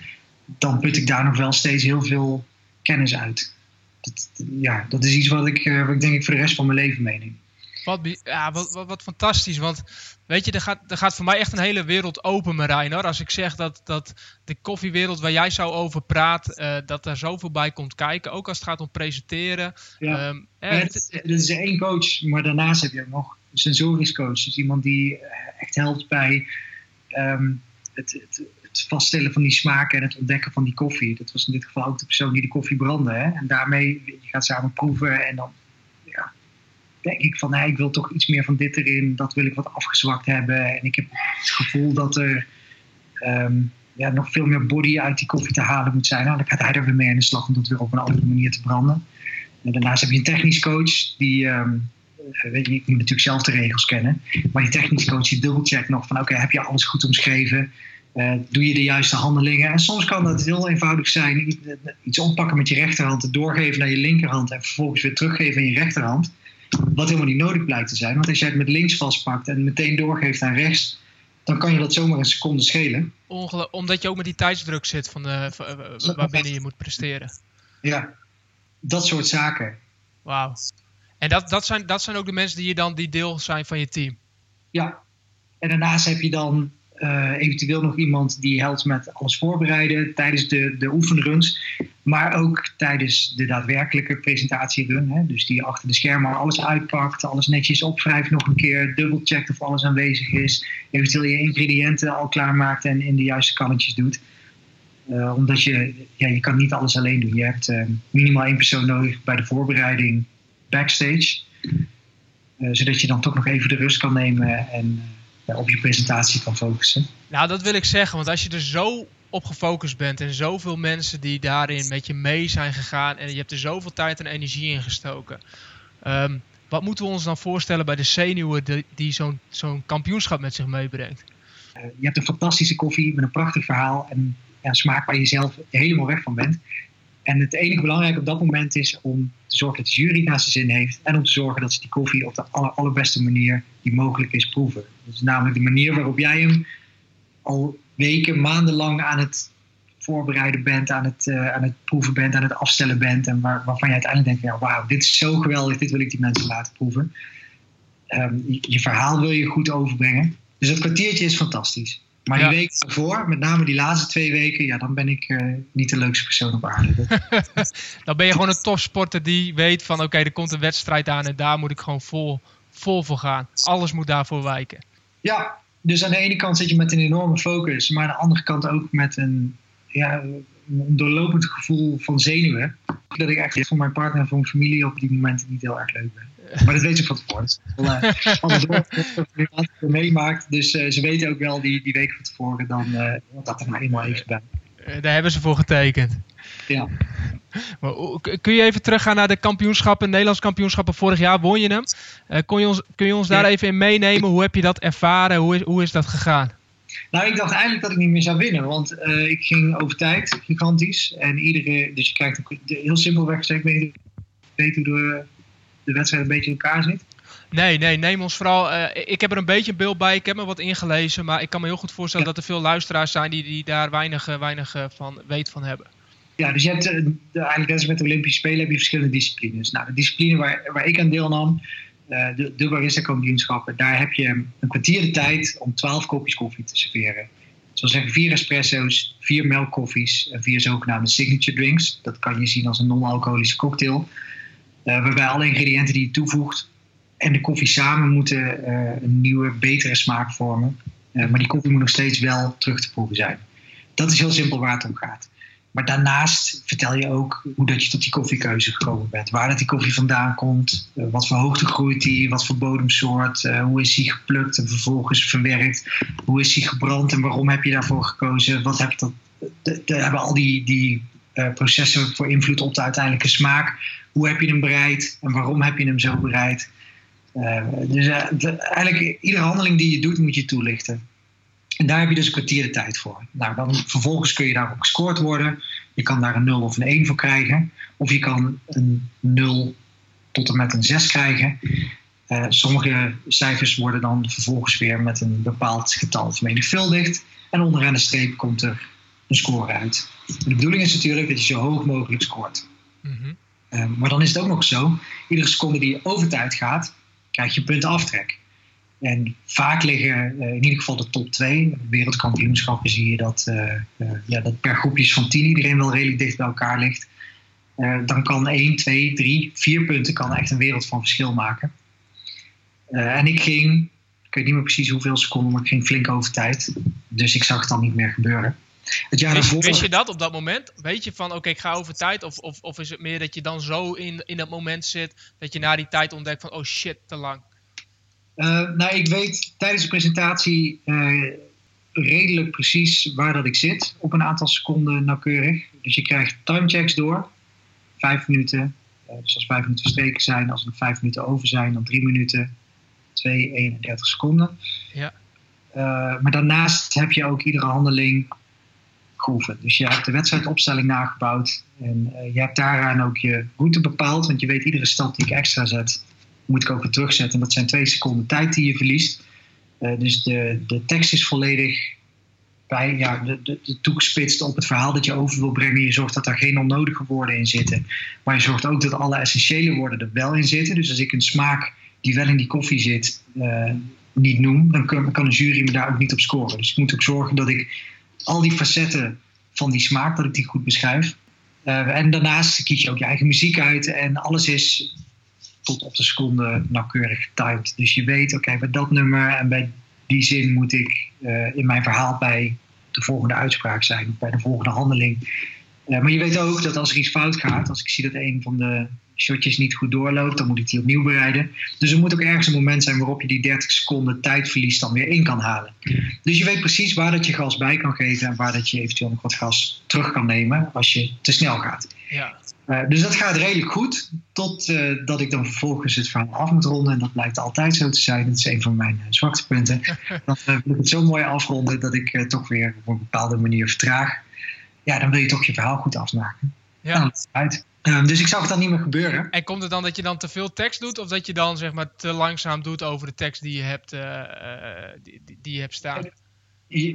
dan put ik daar nog wel steeds heel veel kennis uit. Dat, ja, dat is iets wat ik, uh, wat ik denk ik voor de rest van mijn leven meeneem. Wat, ja, wat, wat, wat, fantastisch, want weet je, er gaat, er gaat voor mij echt een hele wereld open, Marijn. Hoor. Als ik zeg dat, dat de koffiewereld waar jij zo over praat, uh, dat er zoveel bij komt kijken. Ook als het gaat om presenteren. Ja. Um, ja, het, het, is één coach, maar daarnaast heb je nog sensorisch coach. Dus iemand die echt helpt bij um, het, het, het, vaststellen van die smaken en het ontdekken van die koffie. Dat was in dit geval ook de persoon die de koffie brandde. Hè? En daarmee, je gaat samen proeven en dan, ja, denk ik van nee, ik wil toch iets meer van dit erin. Dat wil ik wat afgezwakt hebben. En ik heb het gevoel dat er ehm, ja, nog veel meer body uit die koffie te halen moet zijn. Nou, dan gaat hij er weer mee aan de slag om dat weer op een andere manier te branden. En daarnaast heb je een technisch coach die. Ehm, weet je, ik moet natuurlijk zelf de regels kennen. Maar die technisch coach die dubbelcheckt nog van oké, heb je alles goed omschreven? Uh, doe je de juiste handelingen? En soms kan dat heel eenvoudig zijn. Iets oppakken met je rechterhand, het doorgeven naar je linkerhand en vervolgens weer teruggeven in je rechterhand. Wat helemaal niet nodig blijkt te zijn. Want als jij het met links vastpakt en meteen doorgeeft aan rechts, dan kan je dat zomaar een seconde schelen. omdat je ook met die tijdsdruk zit van de, van, waarbinnen je moet presteren. Ja, dat soort zaken. Wauw. En dat, dat, zijn, dat zijn ook de mensen die je dan die deel zijn van je team. Ja. En daarnaast heb je dan uh, eventueel nog iemand die helpt met alles voorbereiden tijdens de, de oefenruns. Maar ook tijdens de daadwerkelijke presentatierun. Hè, dus die achter de schermen alles uitpakt, alles netjes opwrijft nog een keer, dubbelcheckt of alles aanwezig is. Eventueel je ingrediënten al klaarmaakt en in de juiste kannetjes doet. Uh, omdat je, ja, je kan niet alles alleen doen. Je hebt uh, minimaal één persoon nodig bij de voorbereiding backstage. zodat je dan toch nog even de rust kan nemen en op je presentatie kan focussen. Nou, dat wil ik zeggen, want als je er zo op gefocust bent en zoveel mensen die daarin met je mee zijn gegaan en je hebt er zoveel tijd en energie in gestoken. Ehm, wat moeten we ons dan voorstellen bij de zenuwen die, die zo'n zo'n kampioenschap met zich meebrengt? Uh, je hebt een fantastische koffie met een prachtig verhaal en ja, smaak waar je zelf helemaal weg van bent. En het enige belangrijke op dat moment is om te zorgen dat de jury naar zijn zin heeft. En om te zorgen dat ze die koffie op de aller, allerbeste manier die mogelijk is proeven. Is namelijk de manier waarop jij hem al weken, maandenlang aan het voorbereiden bent, aan het, uh, aan het proeven bent, aan het afstellen bent. En waar, waarvan je uiteindelijk denkt, ja, wauw, dit is zo geweldig, dit wil ik die mensen laten proeven. Ehm, je, je verhaal wil je goed overbrengen. Dus dat kwartiertje is fantastisch. Maar die week ervoor, met name die laatste twee weken, ja, dan ben ik uh, niet de leukste persoon op aarde. dan ben je gewoon een topsporter die weet van oké, er komt een wedstrijd aan en daar moet ik gewoon vol, vol voor gaan. Alles moet daarvoor wijken. Ja, dus aan de ene kant zit je met een enorme focus, maar aan de andere kant ook met een, ja, een doorlopend gevoel van zenuwen. Dat ik eigenlijk voor mijn partner en voor mijn familie op die momenten niet heel erg leuk ben. Maar dat weet ze van tevoren. Als het meemaakt. Dus uh, ze weten ook wel die, die week van tevoren dan, uh, dat er maar eenmaal even bij. Daar hebben ze voor getekend. Ja. Maar, kun je even teruggaan naar de kampioenschappen, Nederlands kampioenschappen vorig jaar won je hem. kon je ons, kun je ons daar even in meenemen? Hoe heb je dat ervaren? Hoe is, hoe is dat gegaan? Nou, ik dacht eigenlijk dat ik niet meer zou winnen, want ik ging over tijd, gigantisch. En iedere, dus je krijgt een, heel simpelweg gezegd, ik weet hoe de de wedstrijd een beetje in elkaar zit? Nee, nee, neem ons vooral. Uh, ik heb er een beetje een beeld bij, ik heb me wat ingelezen, maar ik kan me heel goed voorstellen dat er veel luisteraars zijn die, die daar weinig, eh, weinig uh, van weet van hebben. Ja, dus je hebt de, eigenlijk net als met de Olympische Spelen heb je verschillende disciplines. Nou, de discipline waar, waar ik aan deelnam, de, de barista-kampioenschappen, daar heb je een kwartier de tijd om 12 kopjes koffie te serveren. Zoals zeggen, vier espresso's, vier melkkoffies en vier zogenaamde signature drinks. Dat kan je zien als een non-alcoholische cocktail. Eh, waarbij alle ingrediënten die je toevoegt en de koffie samen moeten eh, een nieuwe, betere smaak vormen. Eh, maar die koffie moet nog steeds wel terug te proeven zijn. Dat is heel simpel waar het om gaat. Maar daarnaast vertel je ook hoe dat je tot die koffiekeuze gekomen bent. Waar dat die koffie vandaan komt, wat voor hoogte groeit die, wat voor bodemsoort, hoe is die geplukt en vervolgens verwerkt, hoe is die gebrand en waarom heb je daarvoor gekozen, wat dat, de, hebben al die, die processen voor invloed op de uiteindelijke smaak hoe heb je hem bereid en waarom heb je hem zo bereid. Uh, dus uh, eigenlijk iedere handeling die je doet moet je toelichten. En daar heb je dus een kwartier de tijd voor. Nou, dan, vervolgens kun je daarop gescoord worden. Je kan daar een 0 of een 1 voor krijgen. Of je kan een 0 tot en met een 6 krijgen. Sommige cijfers worden dan vervolgens weer met een bepaald getal vermenigvuldigd. En onderaan de streep komt er een score uit. De bedoeling is natuurlijk dat je zo hoog mogelijk scoort. Mm -hmm. Ehm, maar dan is het ook nog zo, iedere seconde die je over tijd gaat, krijg je punten aftrek. En vaak liggen uh, in ieder geval de top 2. Wereldkampioenschappen zie je dat, uh, uh, ja, dat per groepjes van 10 iedereen wel redelijk dicht bij elkaar ligt. dan kan 1, 2, 3, 4 punten kan echt een wereld van verschil maken. en ik ging, ik weet niet meer precies hoeveel seconden, maar ik ging flink over tijd. Dus ik zag het dan niet meer gebeuren. Het jaar wist, daarvoor... wist je dat op dat moment? Weet je van, oké, ik ga over tijd? Of, of, of is het meer dat je dan zo in, in dat moment zit, dat je na die tijd ontdekt van, oh shit, te lang? Uh, nou, ik weet tijdens de presentatie uh, redelijk precies waar dat ik zit. Op een aantal seconden nauwkeurig. Dus je krijgt timechecks door. Vijf minuten. Uh, dus als vijf minuten verstreken zijn, als er nog vijf minuten over zijn, dan drie minuten. 2, 31 seconden. Ja. maar daarnaast heb je ook iedere handeling Dus je hebt de wedstrijdopstelling nagebouwd. En je hebt daaraan ook je route bepaald. Want je weet iedere stap die ik extra zet, moet ik ook weer terugzetten. En dat zijn twee seconden tijd die je verliest. Uh, dus de, de tekst is volledig bij, ja, de, de, de toegespitst op het verhaal dat je over wil brengen. Je zorgt dat er geen onnodige woorden in zitten. Maar je zorgt ook dat alle essentiële woorden er wel in zitten. Dus als ik een smaak die wel in die koffie zit uh, niet noem, dan kan, kan jury me daar ook niet op scoren. Dus ik moet ook zorgen dat ik al die facetten van die smaak, dat ik die goed beschrijf. Uh, en daarnaast kies je ook je eigen muziek uit en alles is tot op de seconde nauwkeurig getimed. Dus je weet, oké, bij dat nummer en bij die zin moet ik uh, in mijn verhaal bij de volgende uitspraak zijn, bij de volgende handeling. Uh, maar je weet ook dat als er iets fout gaat, als ik zie dat een van de shotjes niet goed doorloopt, dan moet ik die opnieuw bereiden. Dus er moet ook ergens een moment zijn waarop je die 30 seconden tijdverlies dan weer in kan halen. Dus je weet precies waar dat je gas bij kan geven en waar dat je eventueel nog wat gas terug kan nemen als je te snel gaat. Ja. Uh, dus dat gaat redelijk goed, totdat uh, dat ik dan vervolgens het verhaal af moet ronden. En dat blijkt altijd zo te zijn. Dat is een van mijn uh, zwakste punten. dan wil ik het zo mooi afronden dat ik toch weer op een bepaalde manier vertraag. Ja, dan wil je toch je verhaal goed afmaken. Ja. Uit. Um, dus ik zag het dan niet meer gebeuren. En komt het dan dat je dan te veel tekst doet? Of dat je dan zeg maar te langzaam doet over de tekst die je hebt, die, die, die, je hebt staan?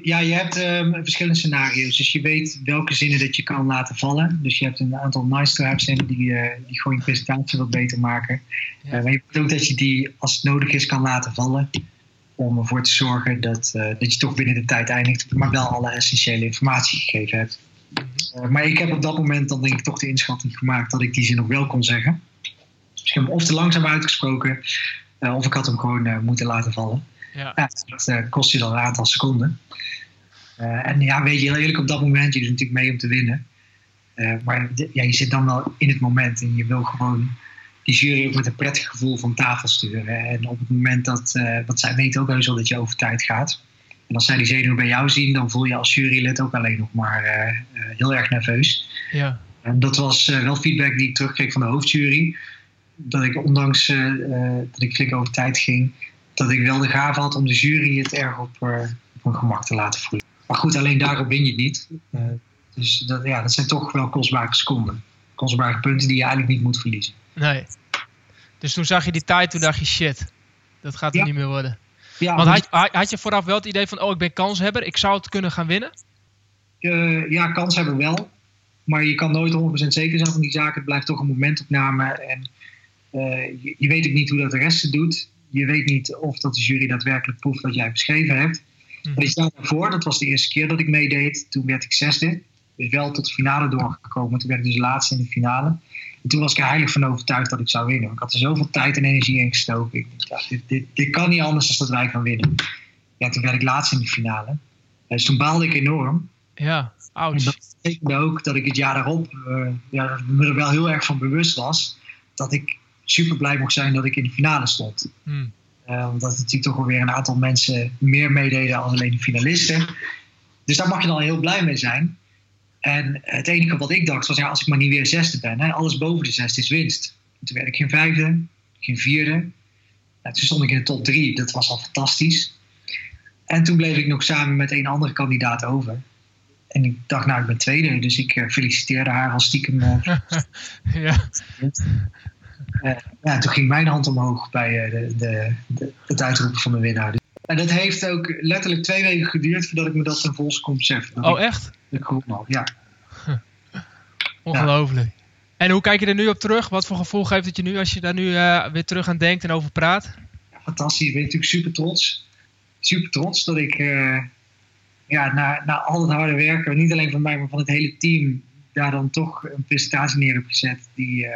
Ja, je hebt um, verschillende scenario's. Dus je weet welke zinnen dat je kan laten vallen. Dus je hebt een aantal nice to have zinnen die, uh, die gewoon je presentatie wat beter maken. Ja. Uh, maar je weet ook dat je die, als het nodig is, kan laten vallen. Om ervoor te zorgen dat, dat je toch binnen de tijd eindigt. Maar wel alle essentiële informatie gegeven hebt. Mm-hmm. maar ik heb op dat moment dan denk ik toch de inschatting gemaakt dat ik die zin nog wel kon zeggen. Dus ik heb hem of te langzaam uitgesproken. of ik had hem gewoon moeten laten vallen. Ja. Ja, dat kost je dan een aantal seconden. En ja, weet je, heel eerlijk, op dat moment, je doet natuurlijk mee om te winnen. Maar de, ja, je zit dan wel in het moment en je wil gewoon die jury ook met een prettig gevoel van tafel sturen. En op het moment dat, want zij weten ook heus wel dat je over tijd gaat. En als zij die zenuwen bij jou zien, dan voel je als jurylid ook alleen nog maar heel erg nerveus. Ja. En dat was wel feedback die ik terugkreeg van de hoofdjury. Dat ik ondanks dat ik flink over tijd ging, dat ik wel de gave had om de jury het erg op, op hun gemak te laten voelen. Maar goed, alleen daarop win je het niet. Dus dat, ja, dat zijn toch wel kostbare seconden. Kostbare punten die je eigenlijk niet moet verliezen. Nee. Dus toen zag je die tijd, toen dacht je shit, dat gaat er Ja. niet meer worden. Ja, Want had, had je vooraf wel het idee van, oh ik ben kanshebber, ik zou het kunnen gaan winnen? eh, ja, kans hebben we wel. Maar je kan nooit 100% zeker zijn van die zaken. Het blijft toch een momentopname. En eh, je, je weet ook niet hoe dat de rest het doet. Je weet niet of dat de jury daadwerkelijk proeft wat jij beschreven hebt. Mhm. Maar ik sta daarvoor, dat was de eerste keer dat ik meedeed. Toen werd ik zesde. Dus wel tot de finale doorgekomen. Toen werd ik dus laatste in de finale. En toen was ik er heilig van overtuigd dat ik zou winnen. Ik had er zoveel tijd en energie in gestoken. Ik dacht, dit, dit, dit kan niet anders dan dat wij gaan winnen. Ja, toen werd ik laatste in de finale. Dus toen baalde ik enorm. Ja, En ouch. dat betekende ook dat ik het jaar daarop uh, ja, me er wel heel erg van bewust was. Dat ik super blij mocht zijn dat ik in de finale stond. Hm. Uh, omdat er natuurlijk toch wel weer een aantal mensen meer meededen dan alleen de finalisten. Dus daar mag je dan heel blij mee zijn. En het enige wat ik dacht was, ja, als ik maar niet weer zesde ben, hè, alles boven de zesde is winst. Toen werd ik geen vijfde, geen vierde. Ja, toen stond ik in de top drie, dat was al fantastisch. En toen bleef ik nog samen met een andere kandidaat over. En ik dacht, nou, ik ben tweede, dus ik uh, feliciteerde haar al stiekem. Uh, ja. uh, ja, toen ging mijn hand omhoog bij uh, de, de, de, het uitroepen van de winnaar. En dat heeft ook letterlijk twee weken geduurd voordat ik me dat ten volste kon beseffen. Oh, echt? Ik gewonnen had, ja. Ongelooflijk. Ja. En hoe kijk je er nu op terug? Wat voor gevoel geeft het je nu als je daar nu uh, weer terug aan denkt en over praat? Ja, fantastisch. Ik ben natuurlijk super trots. Super trots dat ik uh, ja, na, na al het harde werken, niet alleen van mij, maar van het hele team, daar dan toch een presentatie neer heb gezet die, uh,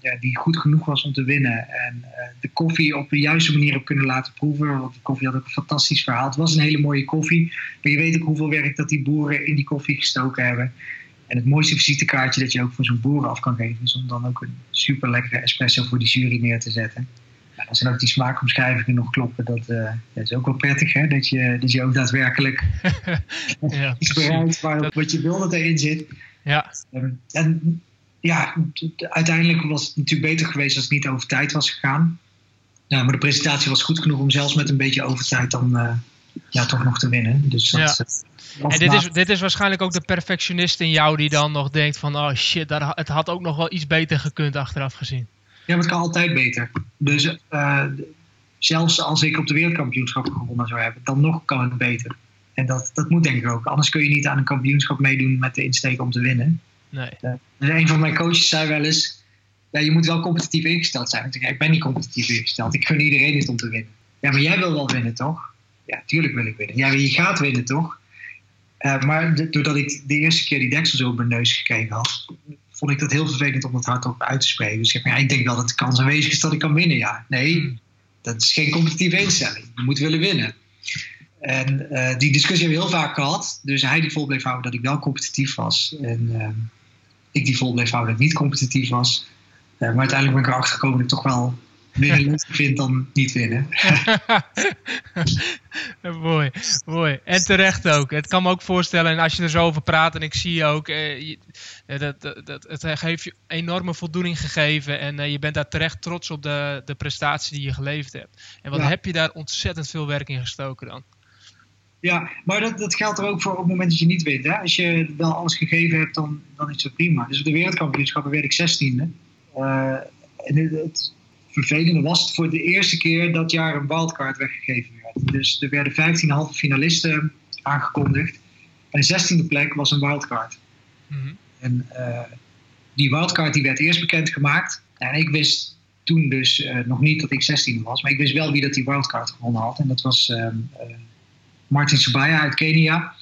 ja, die goed genoeg was om te winnen. En de koffie op de juiste manier heb kunnen laten proeven. Want de koffie had ook een fantastisch verhaal. Het was een hele mooie koffie. Maar je weet ook hoeveel werk dat die boeren in die koffie gestoken hebben. En het mooiste visitekaartje dat je ook voor zo'n boeren af kan geven, is om dan ook een super lekkere espresso voor die jury neer te zetten. Ja, als dan ook die smaakomschrijvingen nog kloppen, dat, uh, dat, is ook wel prettig, hè? Dat, je, dat je ook daadwerkelijk ja, iets bereikt waar, wat je wil dat erin zit. Ja. Um, en ja, uiteindelijk was het natuurlijk beter geweest als het niet over tijd was gegaan. Ja, maar de presentatie was goed genoeg om zelfs met een beetje overtijd dan uh, ja, toch nog te winnen. Dus dat, ja. En dit is, dit is waarschijnlijk ook de perfectionist in jou die dan nog denkt van... oh shit, dat, het had ook nog wel iets beter gekund achteraf gezien. Ja, maar het kan altijd beter. Dus uh, zelfs als ik op de wereldkampioenschap gewonnen zou hebben... dan nog kan het beter. En dat, dat moet denk ik ook. Anders kun je niet aan een kampioenschap meedoen met de insteek om te winnen. Nee. Dus een van mijn coaches zei wel eens... Ja, je moet wel competitief ingesteld zijn. Ik, zeg, ik ben niet competitief ingesteld. Ik gun iedereen het om te winnen. Ja, maar jij wil wel winnen, toch? Ja, tuurlijk wil ik winnen. Ja, je gaat winnen, toch? Uh, maar doordat ik de eerste keer die deksel zo op mijn neus gekregen had, vond ik dat heel vervelend om dat hardop uit te spreken. Dus ik, ja, ik denk wel dat de kans aanwezig is dat ik kan winnen, ja. Nee, hmm. dat is geen competitieve instelling. Je moet willen winnen. En uh, die discussie hebben we heel vaak gehad. Dus hij die vol bleef houden dat ik wel competitief was. En uh, ik die vol bleef houden niet competitief was. maar uiteindelijk ben ik erachter gekomen dat ik toch wel winnen leuker vind dan niet winnen. mooi, mooi. En terecht ook. Het kan me ook voorstellen, en als je er zo over praat, en ik zie je ook, eh, eh dat, dat, dat, het heeft je enorme voldoening gegeven. En eh, je bent daar terecht trots op de, de prestatie die je geleverd hebt. En wat heb je daar ontzettend veel werk in gestoken dan? Ja, maar dat, dat geldt er ook voor op het moment dat je niet wint. Hè? Als je wel alles gegeven hebt, dan, dan is het prima. Dus op de wereldkampioenschappen werd ik zestiende. Uh, en het, vervelende was het voor de eerste keer dat jaar een wildcard weggegeven werd. Dus er werden 15 halve finalisten aangekondigd. En de 16e plek was een wildcard. Mm En uh, die wildcard die werd eerst bekendgemaakt. En ik wist toen dus uh, nog niet dat ik 16 was. Maar ik wist wel wie dat die wildcard gewonnen had. En dat was uh, Martin Subaya uit Kenia.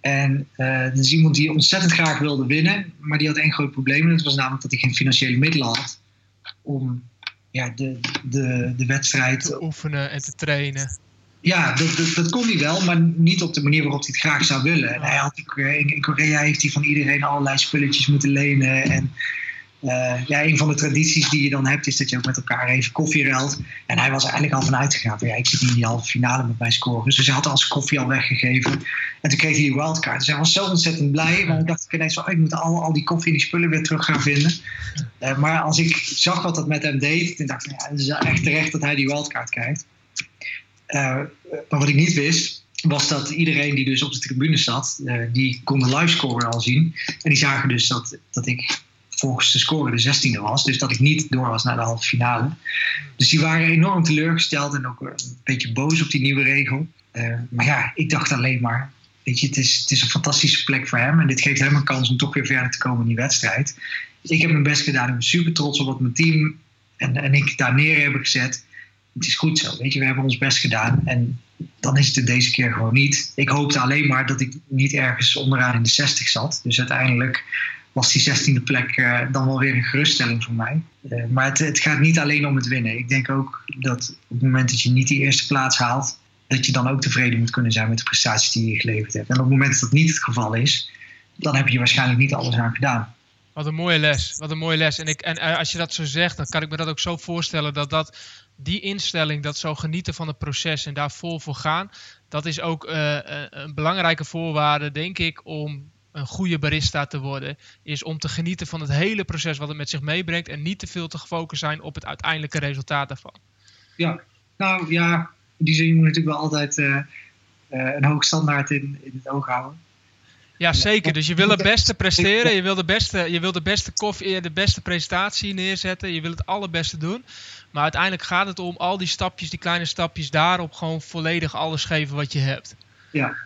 En dat is iemand die ontzettend graag wilde winnen. Maar die had één groot probleem. En dat was namelijk dat hij geen financiële middelen had om ja, de, de, de wedstrijd. Te oefenen en te trainen. Ja, dat, dat, dat, kon hij wel, maar niet op de manier waarop hij het graag zou willen. En hij had, eh, in, in Korea heeft hij van iedereen allerlei spulletjes moeten lenen. En uh, ja, een van de tradities die je dan hebt, is dat je ook met elkaar even koffie ruilt. En hij was eigenlijk al van uitgegaan. Ja, ik zit niet in die halve finale met mijn scores. Dus hij had al zijn koffie al weggegeven. En toen kreeg hij die wildcard. Dus hij was zo ontzettend blij. Maar ik dacht ik ineens van, ik moet al, al die koffie en die spullen weer terug gaan vinden. Uh, maar als ik zag wat dat met hem deed, toen dacht ik, ja, het is echt terecht dat hij die wildcard krijgt. Uh, maar wat ik niet wist, was dat iedereen die dus op de tribune zat, die kon de livescore al zien. En die zagen dus dat, dat ik volgens de score de 16e was. Dus dat ik niet door was naar de halve finale. Dus die waren enorm teleurgesteld en ook een beetje boos op die nieuwe regel. Uh, maar ja, ik dacht alleen maar, weet je, het is, het is een fantastische plek voor hem. En dit geeft hem een kans om toch weer verder te komen in die wedstrijd. Ik heb mijn best gedaan. Ik ben super trots op wat mijn team en, en ik daar neer hebben gezet. Het is goed zo, weet je, we hebben ons best gedaan. En dan is het er deze keer gewoon niet. Ik hoopte alleen maar dat ik niet ergens onderaan in de 60 zat. Dus uiteindelijk was die 16e plek uh, dan wel weer een geruststelling voor mij. Uh, maar het, het, gaat niet alleen om het winnen. Ik denk ook dat op het moment dat je niet die eerste plaats haalt, dat je dan ook tevreden moet kunnen zijn met de prestaties die je geleverd hebt. En op het moment dat dat niet het geval is, dan heb je waarschijnlijk niet alles aan gedaan. Wat een mooie les. Wat een mooie les. En, ik, en uh, als je dat zo zegt, dan kan ik me dat ook zo voorstellen dat, dat die instelling, dat zo genieten van het proces en daar vol voor gaan, dat is ook een belangrijke voorwaarde, denk ik, om een goede barista te worden, is om te genieten van het hele proces wat het met zich meebrengt en niet te veel te gefocust zijn op het uiteindelijke resultaat daarvan. Ja, nou ja, die zin moet natuurlijk wel altijd uh, uh, een hoog standaard in, in het oog houden. Ja, zeker. Dus je wil het beste presteren, je wil de beste, je wil de beste koffie, eh, de beste presentatie neerzetten, je wil het allerbeste doen. Maar uiteindelijk gaat het om al die stapjes, die kleine stapjes, daarop gewoon volledig alles geven wat je hebt. Ja,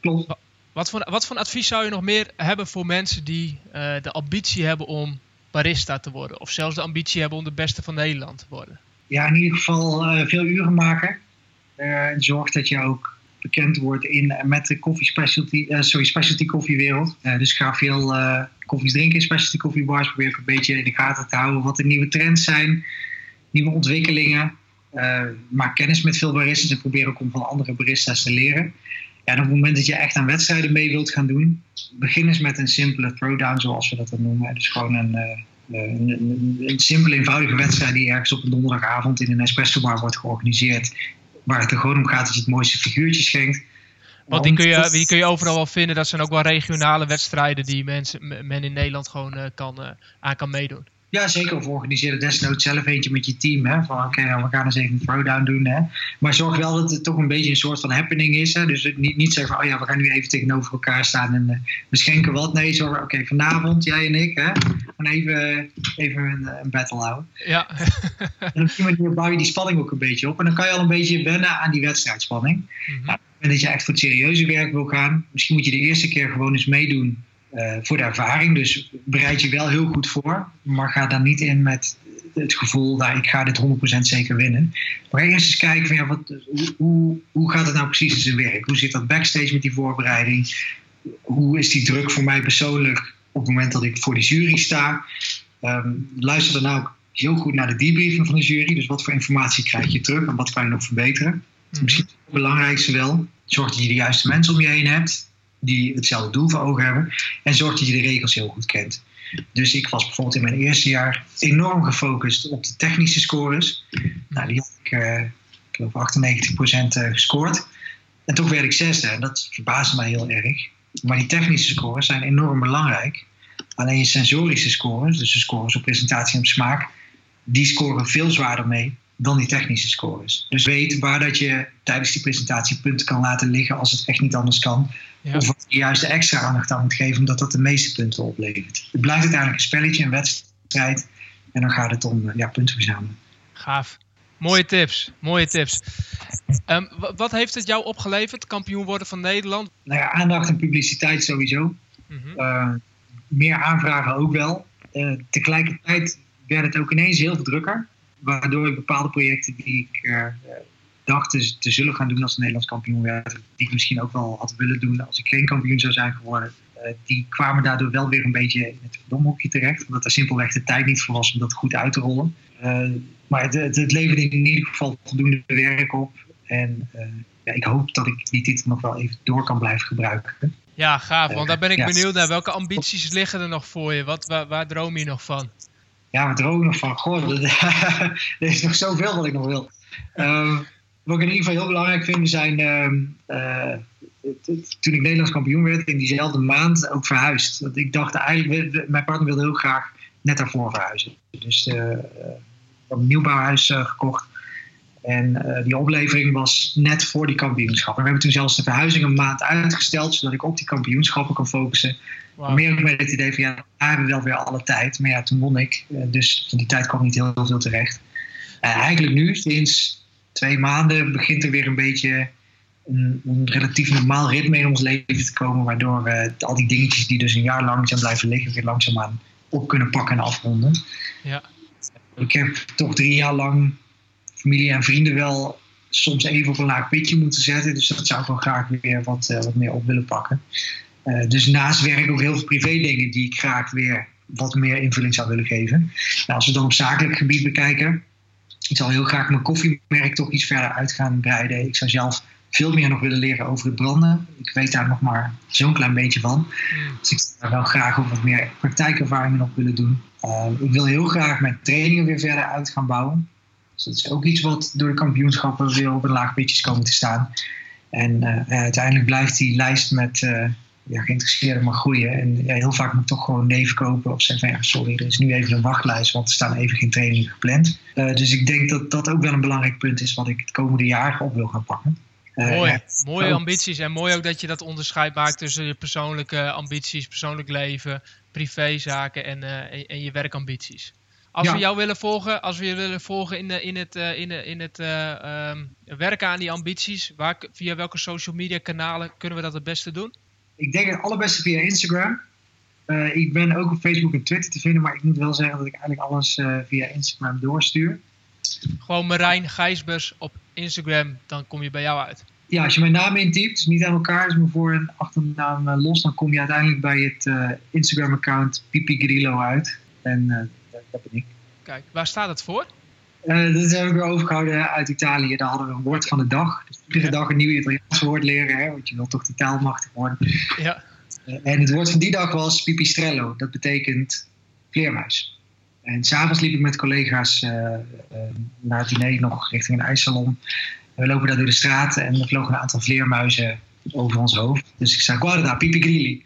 klopt. Wat voor, wat voor advies zou je nog meer hebben voor mensen die uh, de ambitie hebben om barista te worden? Of zelfs de ambitie hebben om de beste van Nederland te worden? Ja, in ieder geval uh, veel uren maken. Uh, zorg dat je ook bekend word in, met de koffie specialty, sorry, specialty koffiewereld. dus ga veel koffies drinken in specialty koffiebars. Probeer een beetje in de gaten te houden wat de nieuwe trends zijn, nieuwe ontwikkelingen. maak kennis met veel baristas en probeer ook om van andere baristas te leren. Ja, en op het moment dat je echt aan wedstrijden mee wilt gaan doen, begin eens met een simpele throwdown, zoals we dat dan noemen. Dus gewoon een, een, een, een, simpele, eenvoudige wedstrijd die ergens op een donderdagavond in een espresso bar wordt georganiseerd. Waar het er gewoon om gaat dat je het mooiste figuurtje schenkt. Want die kun, je, die kun je overal wel vinden. Dat zijn ook wel regionale wedstrijden die mensen, men in Nederland gewoon uh, kan, aan kan meedoen. Ja, zeker. Of organiseer er desnoods zelf eentje met je team. Hè? Van oké, nou, we gaan eens even een throwdown doen. Hè? Maar zorg wel dat het toch een beetje een soort van happening is. Hè? Dus niet, niet zeggen van, oh ja, we gaan nu even tegenover elkaar staan en uh, we schenken wat. Nee, zorg, oké, vanavond, jij en ik, hè? gaan even, even een, een, battle houden. Ja. en op die manier bouw je die spanning ook een beetje op. En dan kan je al een beetje wennen aan die wedstrijdspanning. Mm -hmm. nou, en dat je echt voor het serieuze werk wil gaan, misschien moet je de eerste keer gewoon eens meedoen uh, voor de ervaring. Dus bereid je wel heel goed voor, maar ga dan niet in met het gevoel dat ik ga dit 100% zeker winnen. Maar eerst eens kijken van ja, wat, hoe, hoe gaat het nou precies in zijn werk? Hoe zit dat backstage met die voorbereiding? Hoe is die druk voor mij persoonlijk op het moment dat ik voor die jury sta? Um, luister dan nou heel goed naar de debriefing van de jury. Dus wat voor informatie krijg je terug en wat kan je nog verbeteren? Mm -hmm. Misschien het belangrijkste wel. Zorg dat je de juiste mensen om je heen hebt die hetzelfde doel voor ogen hebben. En zorg dat je de regels heel goed kent. Dus ik was bijvoorbeeld in mijn eerste jaar enorm gefocust op de technische scores. Nou, die had ik, uh, ik geloof 98% eh, gescoord. En toch werd ik zesde. En dat verbaasde mij heel erg. Maar die technische scores zijn enorm belangrijk. Alleen je sensorische scores, dus de scores op presentatie en op smaak, die scoren veel zwaarder mee dan die technische scores. Dus weet waar dat je tijdens die presentatie punten kan laten liggen als het echt niet anders kan. Ja. Of wat je juist de extra aandacht aan moet geven, omdat dat de meeste punten oplevert. Het blijft uiteindelijk een spelletje, een wedstrijd. En dan gaat het om ja, punten verzamelen. Gaaf. Mooie tips, mooie tips. Um, wat heeft het jou opgeleverd, kampioen worden van Nederland? Nou ja, aandacht en publiciteit sowieso. Mm -hmm. uh, meer aanvragen ook wel. Uh, tegelijkertijd werd het ook ineens heel veel drukker. Waardoor ik bepaalde projecten die ik uh, dacht te, te, zullen gaan doen als Nederlands kampioen werd, die ik misschien ook wel had willen doen als ik geen kampioen zou zijn geworden, uh, die kwamen daardoor wel weer een beetje in het verdomhokje terecht. Omdat er simpelweg de tijd niet voor was om dat goed uit te rollen. Uh, maar het, het, het leverde in ieder geval voldoende werk op. En ja, ik hoop dat ik die titel nog wel even door kan blijven gebruiken. Ja, gaaf. Want daar ben ik benieuwd naar. Welke ambities liggen er nog voor je? Wat, waar, waar droom je nog van? Ja, ik nog van? Goh, er is nog zoveel wat ik nog wil. Uh, wat ik in ieder geval heel belangrijk vind, zijn uh, toen ik Nederlands kampioen werd, in diezelfde maand ook verhuisd. Want ik dacht eigenlijk, mijn partner wilde heel graag net daarvoor verhuizen. Dus uh, een nieuwbouwhuis gekocht. En die oplevering was net voor die kampioenschappen. We hebben toen zelfs de verhuizing een maand uitgesteld, zodat ik op die kampioenschappen kan focussen. Wow. Meer met het idee van ja, we hebben wel weer alle tijd. Maar ja, toen won ik. Dus van die tijd kwam niet heel, heel veel terecht. Uh, eigenlijk nu, sinds twee maanden, begint er weer een beetje een, een, relatief normaal ritme in ons leven te komen. Waardoor we al die dingetjes die dus een jaar lang zijn blijven liggen, weer langzaamaan op kunnen pakken en afronden. Ja. Ik heb toch drie jaar lang familie en vrienden wel soms even op een laag pitje moeten zetten. Dus dat zou ik wel graag weer wat, uh, wat meer op willen pakken. Uh, dus naast werk ook heel veel privé dingen die ik graag weer wat meer invulling zou willen geven. Nou, als we dan op zakelijk gebied bekijken, ik zal heel graag mijn koffiemerk toch iets verder uit gaan breiden. Ik zou zelf veel meer nog willen leren over het branden. Ik weet daar nog maar zo'n klein beetje van. Dus ik zou daar wel graag ook wat meer praktijkervaringen op willen doen. Uh, ik wil heel graag mijn trainingen weer verder uit gaan bouwen. Dus dat is ook iets wat door de kampioenschappen weer op een laag pitje komen te staan. En uh, uiteindelijk blijft die lijst met uh, ja, geïnteresseerden maar groeien. En ja, heel vaak moet ik toch gewoon nee verkopen of zeggen van ja, sorry, er is nu even een wachtlijst, want er staan even geen trainingen gepland. Uh, dus ik denk dat dat ook wel een belangrijk punt is wat ik het komende jaar op wil gaan pakken. Mooi, ja, mooie ambities en mooi ook dat je dat onderscheid maakt tussen je persoonlijke ambities, persoonlijk leven, privézaken en, en, je werkambities. Als ja. we jou willen volgen, als we je willen volgen in, de, in het, uh, in de, in het uh, um, werken aan die ambities, waar, via welke social media kanalen kunnen we dat het beste doen? Ik denk het allerbeste via Instagram. Uh, ik ben ook op Facebook en Twitter te vinden, maar ik moet wel zeggen dat ik eigenlijk alles via Instagram doorstuur. Gewoon Marijn Gijsbers op Instagram, dan kom je bij jou uit. ja, als je mijn naam intypt, dus niet aan elkaar, is mijn voor- en achternaam los, dan kom je uiteindelijk bij het Instagram-account Pipi Grillo uit. En dat, dat, ben ik. Kijk, waar staat het voor? dat heb ik weer overgehouden uit Italië. Daar hadden we een woord van de dag. Dus iedere ja. dag een nieuw Italiaans woord leren, hè, want je wilt toch de taal machtig worden. Ja. en het woord van die dag was pipistrello. Dat betekent vleermuis. En s'avonds liep ik met collega's na het diner nog richting een ijssalon. We lopen daar door de straten en er vlogen een aantal vleermuizen over ons hoofd. Dus ik zei, guarda, pipi grilli.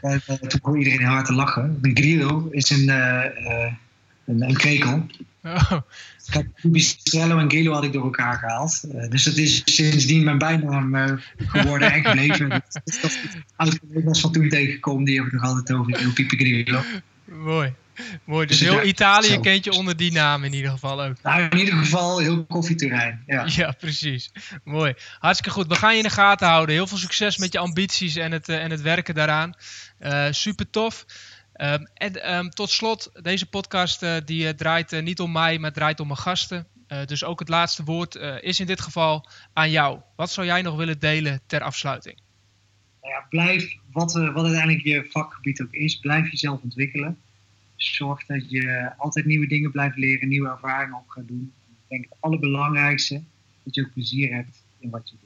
En, toen begon iedereen hard te lachen. Een grillo is een, uh, uh, een, een, krekel. Oh. Kijk, Pipistrello en Grillo had ik door elkaar gehaald. dus dat is sindsdien mijn bijnaam geworden en gebleven. dat is oud-collega's van toen tegengekomen, die hebben nog altijd over Pipi Grillo. Mooi. Mooi, dus, heel Italië kent je onder die naam in ieder geval ook. Nou, in ieder geval heel koffieterrein. Ja, ja precies. Mooi. Hartstikke goed. We gaan je in de gaten houden. Heel veel succes met je ambities en het, uh, en het werken daaraan. Uh, super tof. Um, en um, tot slot, deze podcast uh, die draait niet om mij, maar draait om mijn gasten. dus ook het laatste woord is in dit geval aan jou. Wat zou jij nog willen delen ter afsluiting? Nou ja, blijf, wat, wat uiteindelijk je vakgebied ook is, blijf jezelf ontwikkelen zorg dat je altijd nieuwe dingen blijft leren, nieuwe ervaringen op gaat doen. Ik denk het allerbelangrijkste, dat je ook plezier hebt in wat je doet.